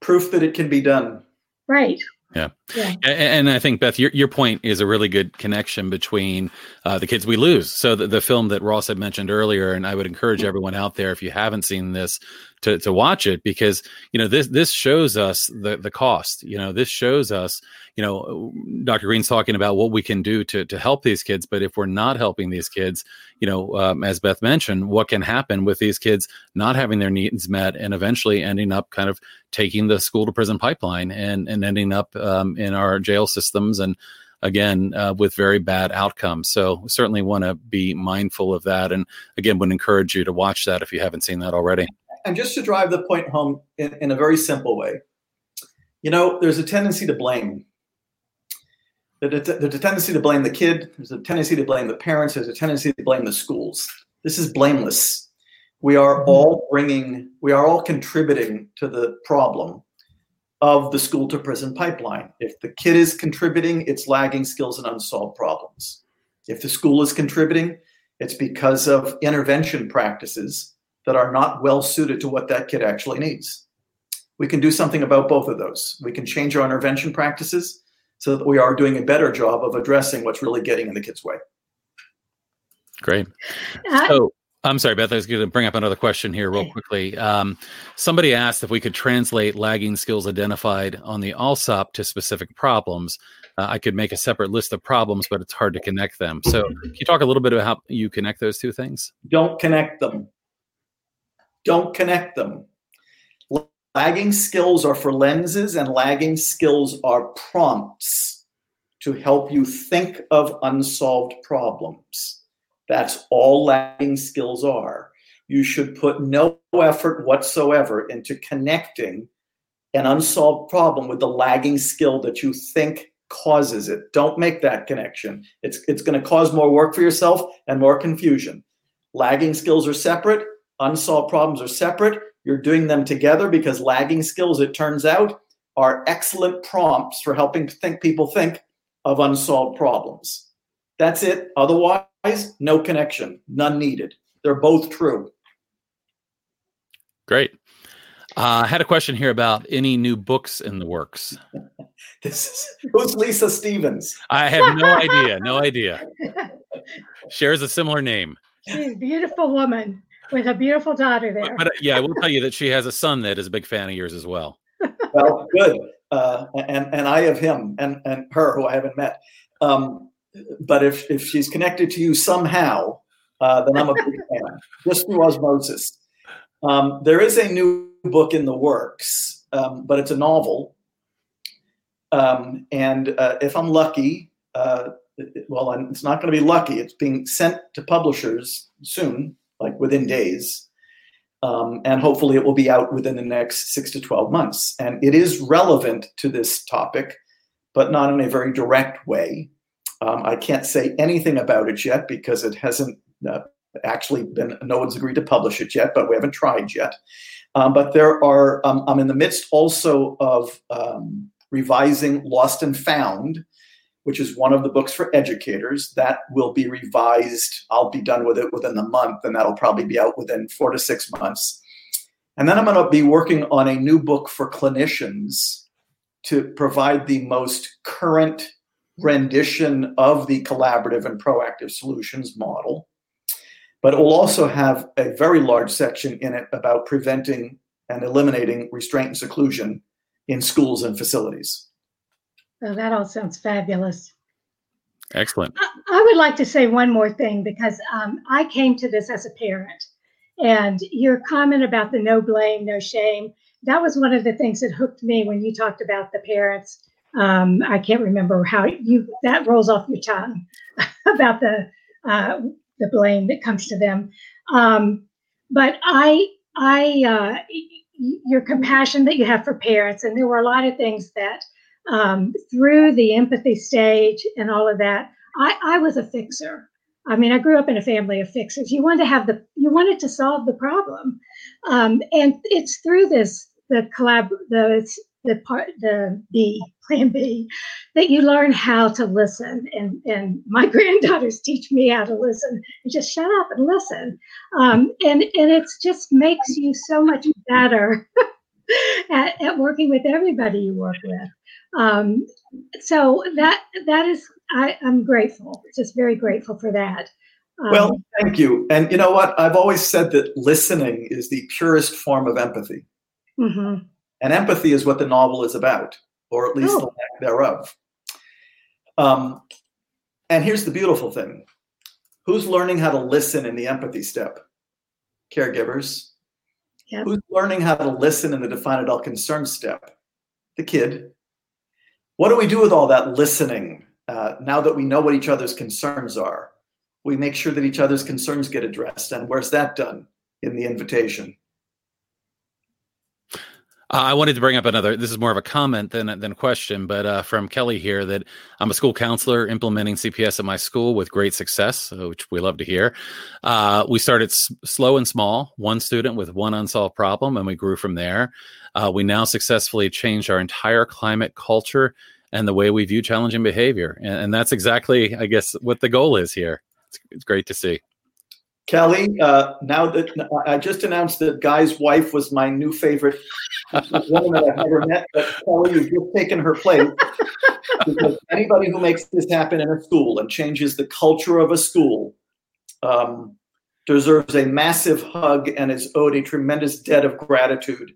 Proof that it can be done. Right. Yeah. Yeah. And I think, Beth, your, your point is a really good connection between uh, the kids we lose. So, the, the film that Ross had mentioned earlier, and I would encourage everyone out there, if you haven't seen this, to, to watch it because you know this this shows us the the cost you know this shows us you know dr greene's talking about what we can do to to help these kids but if we're not helping these kids you know um, as beth mentioned what can happen with these kids not having their needs met and eventually ending up kind of taking the school to prison pipeline and and ending up um, in our jail systems and again uh, with very bad outcomes so certainly want to be mindful of that and again would encourage you to watch that if you haven't seen that already and just to drive the point home in, in a very simple way, you know, there's a tendency to blame. There's a tendency to blame the kid. There's a tendency to blame the parents. There's a tendency to blame the schools. This is blameless. We are mm-hmm. all bringing, we are all contributing to the problem of the school to prison pipeline. If the kid is contributing, it's lagging skills and unsolved problems. If the school is contributing, it's because of intervention practices that are not well suited to what that kid actually needs. We can do something about both of those. We can change our intervention practices so that we are doing a better job of addressing what's really getting in the kid's way. Great. Uh, so, I'm sorry, Beth. I was going to bring up another question here, real quickly. Um, somebody asked if we could translate lagging skills identified on the ALSUP to specific problems. Uh, I could make a separate list of problems, but it's hard to connect them. So, can you talk a little bit about how you connect those two things? Don't connect them. Don't connect them. Lagging skills are for lenses, and lagging skills are prompts to help you think of unsolved problems. That's all lagging skills are. You should put no effort whatsoever into connecting an unsolved problem with the lagging skill that you think causes it. Don't make that connection. It's it's going to cause more work for yourself and more confusion. Lagging skills are separate, unsolved problems are separate. You're doing them together because lagging skills, it turns out, are excellent prompts for helping think people think of unsolved problems. That's it. Otherwise, no connection, none needed. They're both true. Great. Uh, I had a question here about any new books in the works. this is who's Lisa Stevens? I have no idea. No idea. Shares a similar name. She's a beautiful woman with a beautiful daughter there. But, but, yeah, I will tell you that she has a son that is a big fan of yours as well. well, good. Uh, and and I have him and and her who I haven't met. Um, but if if she's connected to you somehow, uh, then I'm a big fan, just through osmosis. Um, there is a new book in the works, um, but it's a novel. Um, and uh, if I'm lucky, uh, well, it's not going to be lucky. It's being sent to publishers soon, like within days. Um, and hopefully it will be out within the next six to 12 months. And it is relevant to this topic, but not in a very direct way. Um, I can't say anything about it yet because it hasn't uh, actually been, no one's agreed to publish it yet, but we haven't tried yet. Um, but there are, um, I'm in the midst also of um, revising Lost and Found, which is one of the books for educators. That will be revised. I'll be done with it within the month, and that'll probably be out within four to six months. And then I'm going to be working on a new book for clinicians to provide the most current rendition of the collaborative and proactive solutions model. But it will also have a very large section in it about preventing and eliminating restraint and seclusion in schools and facilities. Oh, that all sounds fabulous. Excellent. I, I would like to say one more thing because um, I came to this as a parent. And your comment about the no blame, no shame, that was one of the things that hooked me when you talked about the parents. Um, I can't remember how you that rolls off your tongue about the uh, the blame that comes to them. Um, but I, I, uh, your compassion that you have for parents, and there were a lot of things that um, through the empathy stage and all of that, I, I was a fixer. I mean, I grew up in a family of fixers. You wanted to have the, you wanted to solve the problem, um, and it's through this the collab, the the part the B plan B that you learn how to listen. And and my granddaughters teach me how to listen. And just shut up and listen. Um, and and it just makes you so much better at, at working with everybody you work with. Um, so that that is I, I'm grateful just very grateful for that. Um, well thank you. And you know what? I've always said that listening is the purest form of empathy. Mm-hmm and empathy is what the novel is about, or at least oh. the lack thereof. Um, and here's the beautiful thing who's learning how to listen in the empathy step? Caregivers. Yep. Who's learning how to listen in the define adult concern step? The kid. What do we do with all that listening uh, now that we know what each other's concerns are? We make sure that each other's concerns get addressed. And where's that done? In the invitation. Uh, I wanted to bring up another. This is more of a comment than than question, but uh, from Kelly here that I'm a school counselor implementing CPS at my school with great success, which we love to hear. Uh, we started s- slow and small, one student with one unsolved problem, and we grew from there. Uh, we now successfully changed our entire climate culture and the way we view challenging behavior, and, and that's exactly, I guess, what the goal is here. It's, it's great to see. Kelly, uh, now that I just announced that Guy's wife was my new favorite woman that I've never met, but Kelly, you've just taken her place. because anybody who makes this happen in a school and changes the culture of a school um, deserves a massive hug and is owed a tremendous debt of gratitude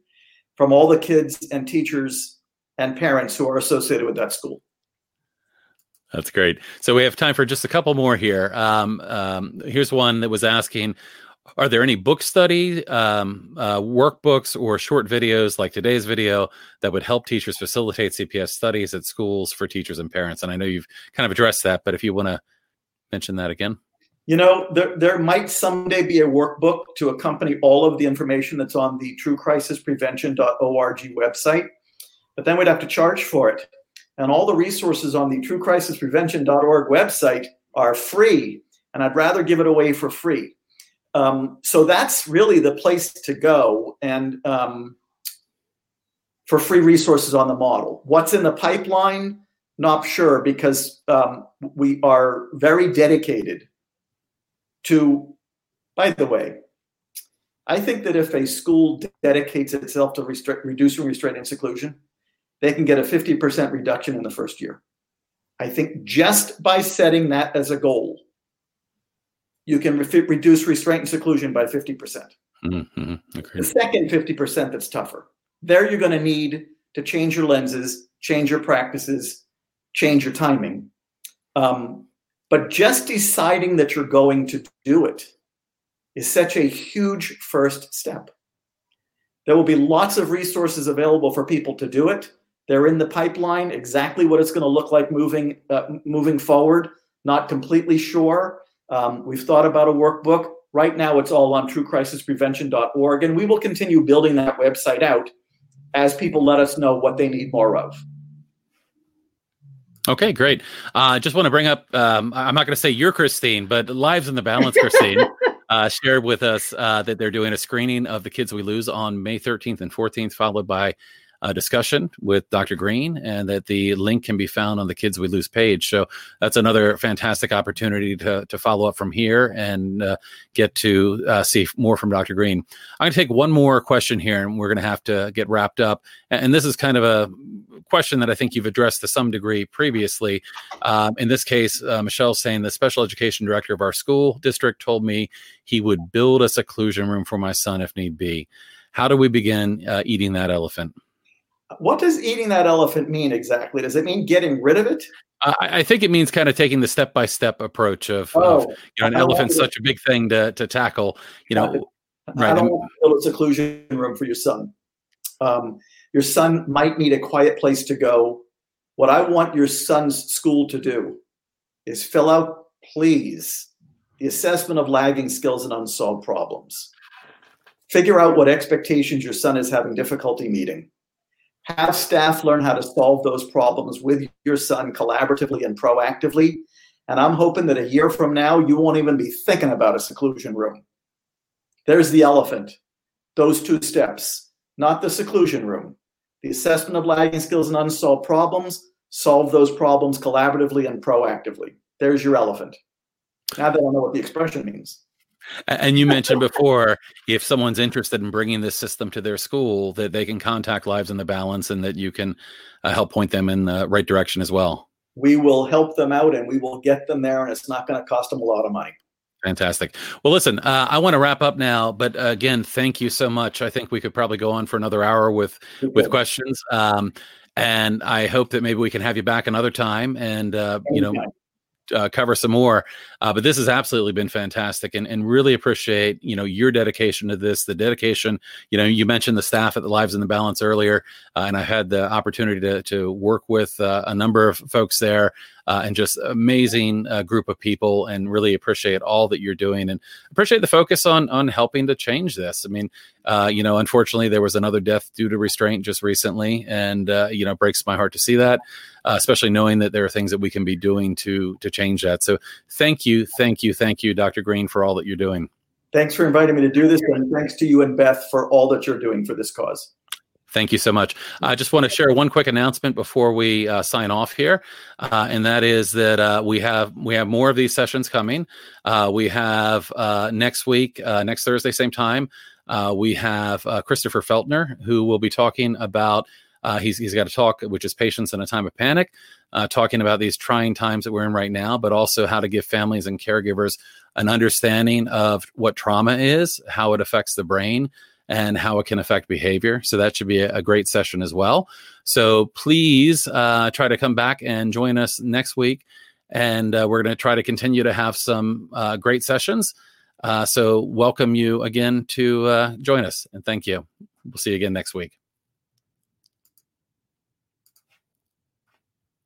from all the kids and teachers and parents who are associated with that school. That's great. So we have time for just a couple more here. Um, um, here's one that was asking Are there any book study, um, uh, workbooks, or short videos like today's video that would help teachers facilitate CPS studies at schools for teachers and parents? And I know you've kind of addressed that, but if you want to mention that again. You know, there, there might someday be a workbook to accompany all of the information that's on the truecrisisprevention.org website. but then we'd have to charge for it. And all the resources on the truecrisisprevention.org website are free, and I'd rather give it away for free. Um, so that's really the place to go. And um, for free resources on the model. What's in the pipeline? Not sure because um, we are very dedicated to, by the way, I think that if a school dedicates itself to reducing restraint and seclusion, they can get a 50% reduction in the first year. I think just by setting that as a goal, you can re- reduce restraint and seclusion by 50%. percent mm hmm The second 50% that's tougher. There you're going to need to change your lenses, change your practices, change your timing. Um, but just deciding that you're going to do it is such a huge first step. There will be lots of resources available for people to do it. They're in the pipeline. Exactly what it's going to look like moving uh, moving forward, not completely sure. Um, we've thought about a workbook. Right now, it's all on truecrisisprevention.org, and we will continue building that website out as people let us know what they need more of. Okay, great. I uh, just want to bring up, um, I'm not going to say you're Christine, but Lives in the Balance, Christine, uh, shared with us uh, that they're doing a screening of the kids we lose on May 13th and 14th, followed by a discussion with Dr. Greene, and that the link can be found on the Kids We Lose page. So that's another fantastic opportunity to, to follow up from here and uh, get to uh, see more from Dr. Greene. I'm going to take one more question here, and we're going to have to get wrapped up. And this is kind of a question that I think you've addressed to some degree previously. Um, in this case, uh, Michelle's saying the special education director of our school district told me he would build a seclusion room for my son if need be. How do we begin uh, eating that elephant? What does eating that elephant mean exactly? Does it mean getting rid of it? I, I think it means kind of taking the step by step approach of, oh, of, you know, an elephant's such a big thing to, to tackle. You know, right. I don't want to build a seclusion room for your son. Um, your son might need a quiet place to go. What I want your son's school to do is fill out, please, the assessment of lagging skills and unsolved problems. Figure out what expectations your son is having difficulty meeting have staff learn how to solve those problems with your son collaboratively and proactively. And I'm hoping that a year from now, you won't even be thinking about a seclusion room. There's the elephant. Those two steps, not the seclusion room. The assessment of lagging skills and unsolved problems, solve those problems collaboratively and proactively. There's your elephant. Now that I know what the expression means. And you mentioned before, if someone's interested in bringing this system to their school, that they can contact Lives in the Balance and that you can uh, help point them in the right direction as well. We will help them out and we will get them there, and it's not going to cost them a lot of money. Fantastic. Well, listen, uh, I want to wrap up now, but uh, again, thank you so much. I think we could probably go on for another hour with with questions. Um, and I hope that maybe we can have you back another time and uh, you know uh, cover some more. Uh, but this has absolutely been fantastic, and, and really appreciate you know your dedication to this. The dedication, you know, you mentioned the staff at the Lives in the Balance earlier, uh, and I had the opportunity to to work with uh, a number of folks there uh, and just amazing uh, group of people and really appreciate all that you're doing and appreciate the focus on on helping to change this. I mean uh, you know unfortunately there was another death due to restraint just recently and uh, you know breaks my heart to see that uh, especially knowing that there are things that we can be doing to to change that. So thank you thank you thank you dr greene for all that you're doing. Thanks for inviting me to do this and thanks to you and beth for all that you're doing for this cause Thank you so much. I just want to share one quick announcement before we uh, sign off here, uh, and that is that uh, we have we have more of these sessions coming. Uh, we have uh, next week, uh, next Thursday, same time. we have Christopher Feltner who will be talking about. he's he's got a talk which is patience in a time of panic, talking about these trying times that we're in right now, but also how to give families and caregivers an understanding of what trauma is, how it affects the brain and how it can affect behavior. So that should be a, great session as well. So please uh, try to come back and join us next week. And uh, we're going to try to continue to have some uh, great sessions. Uh, so welcome you again to uh, join us and thank you. We'll see you again next week.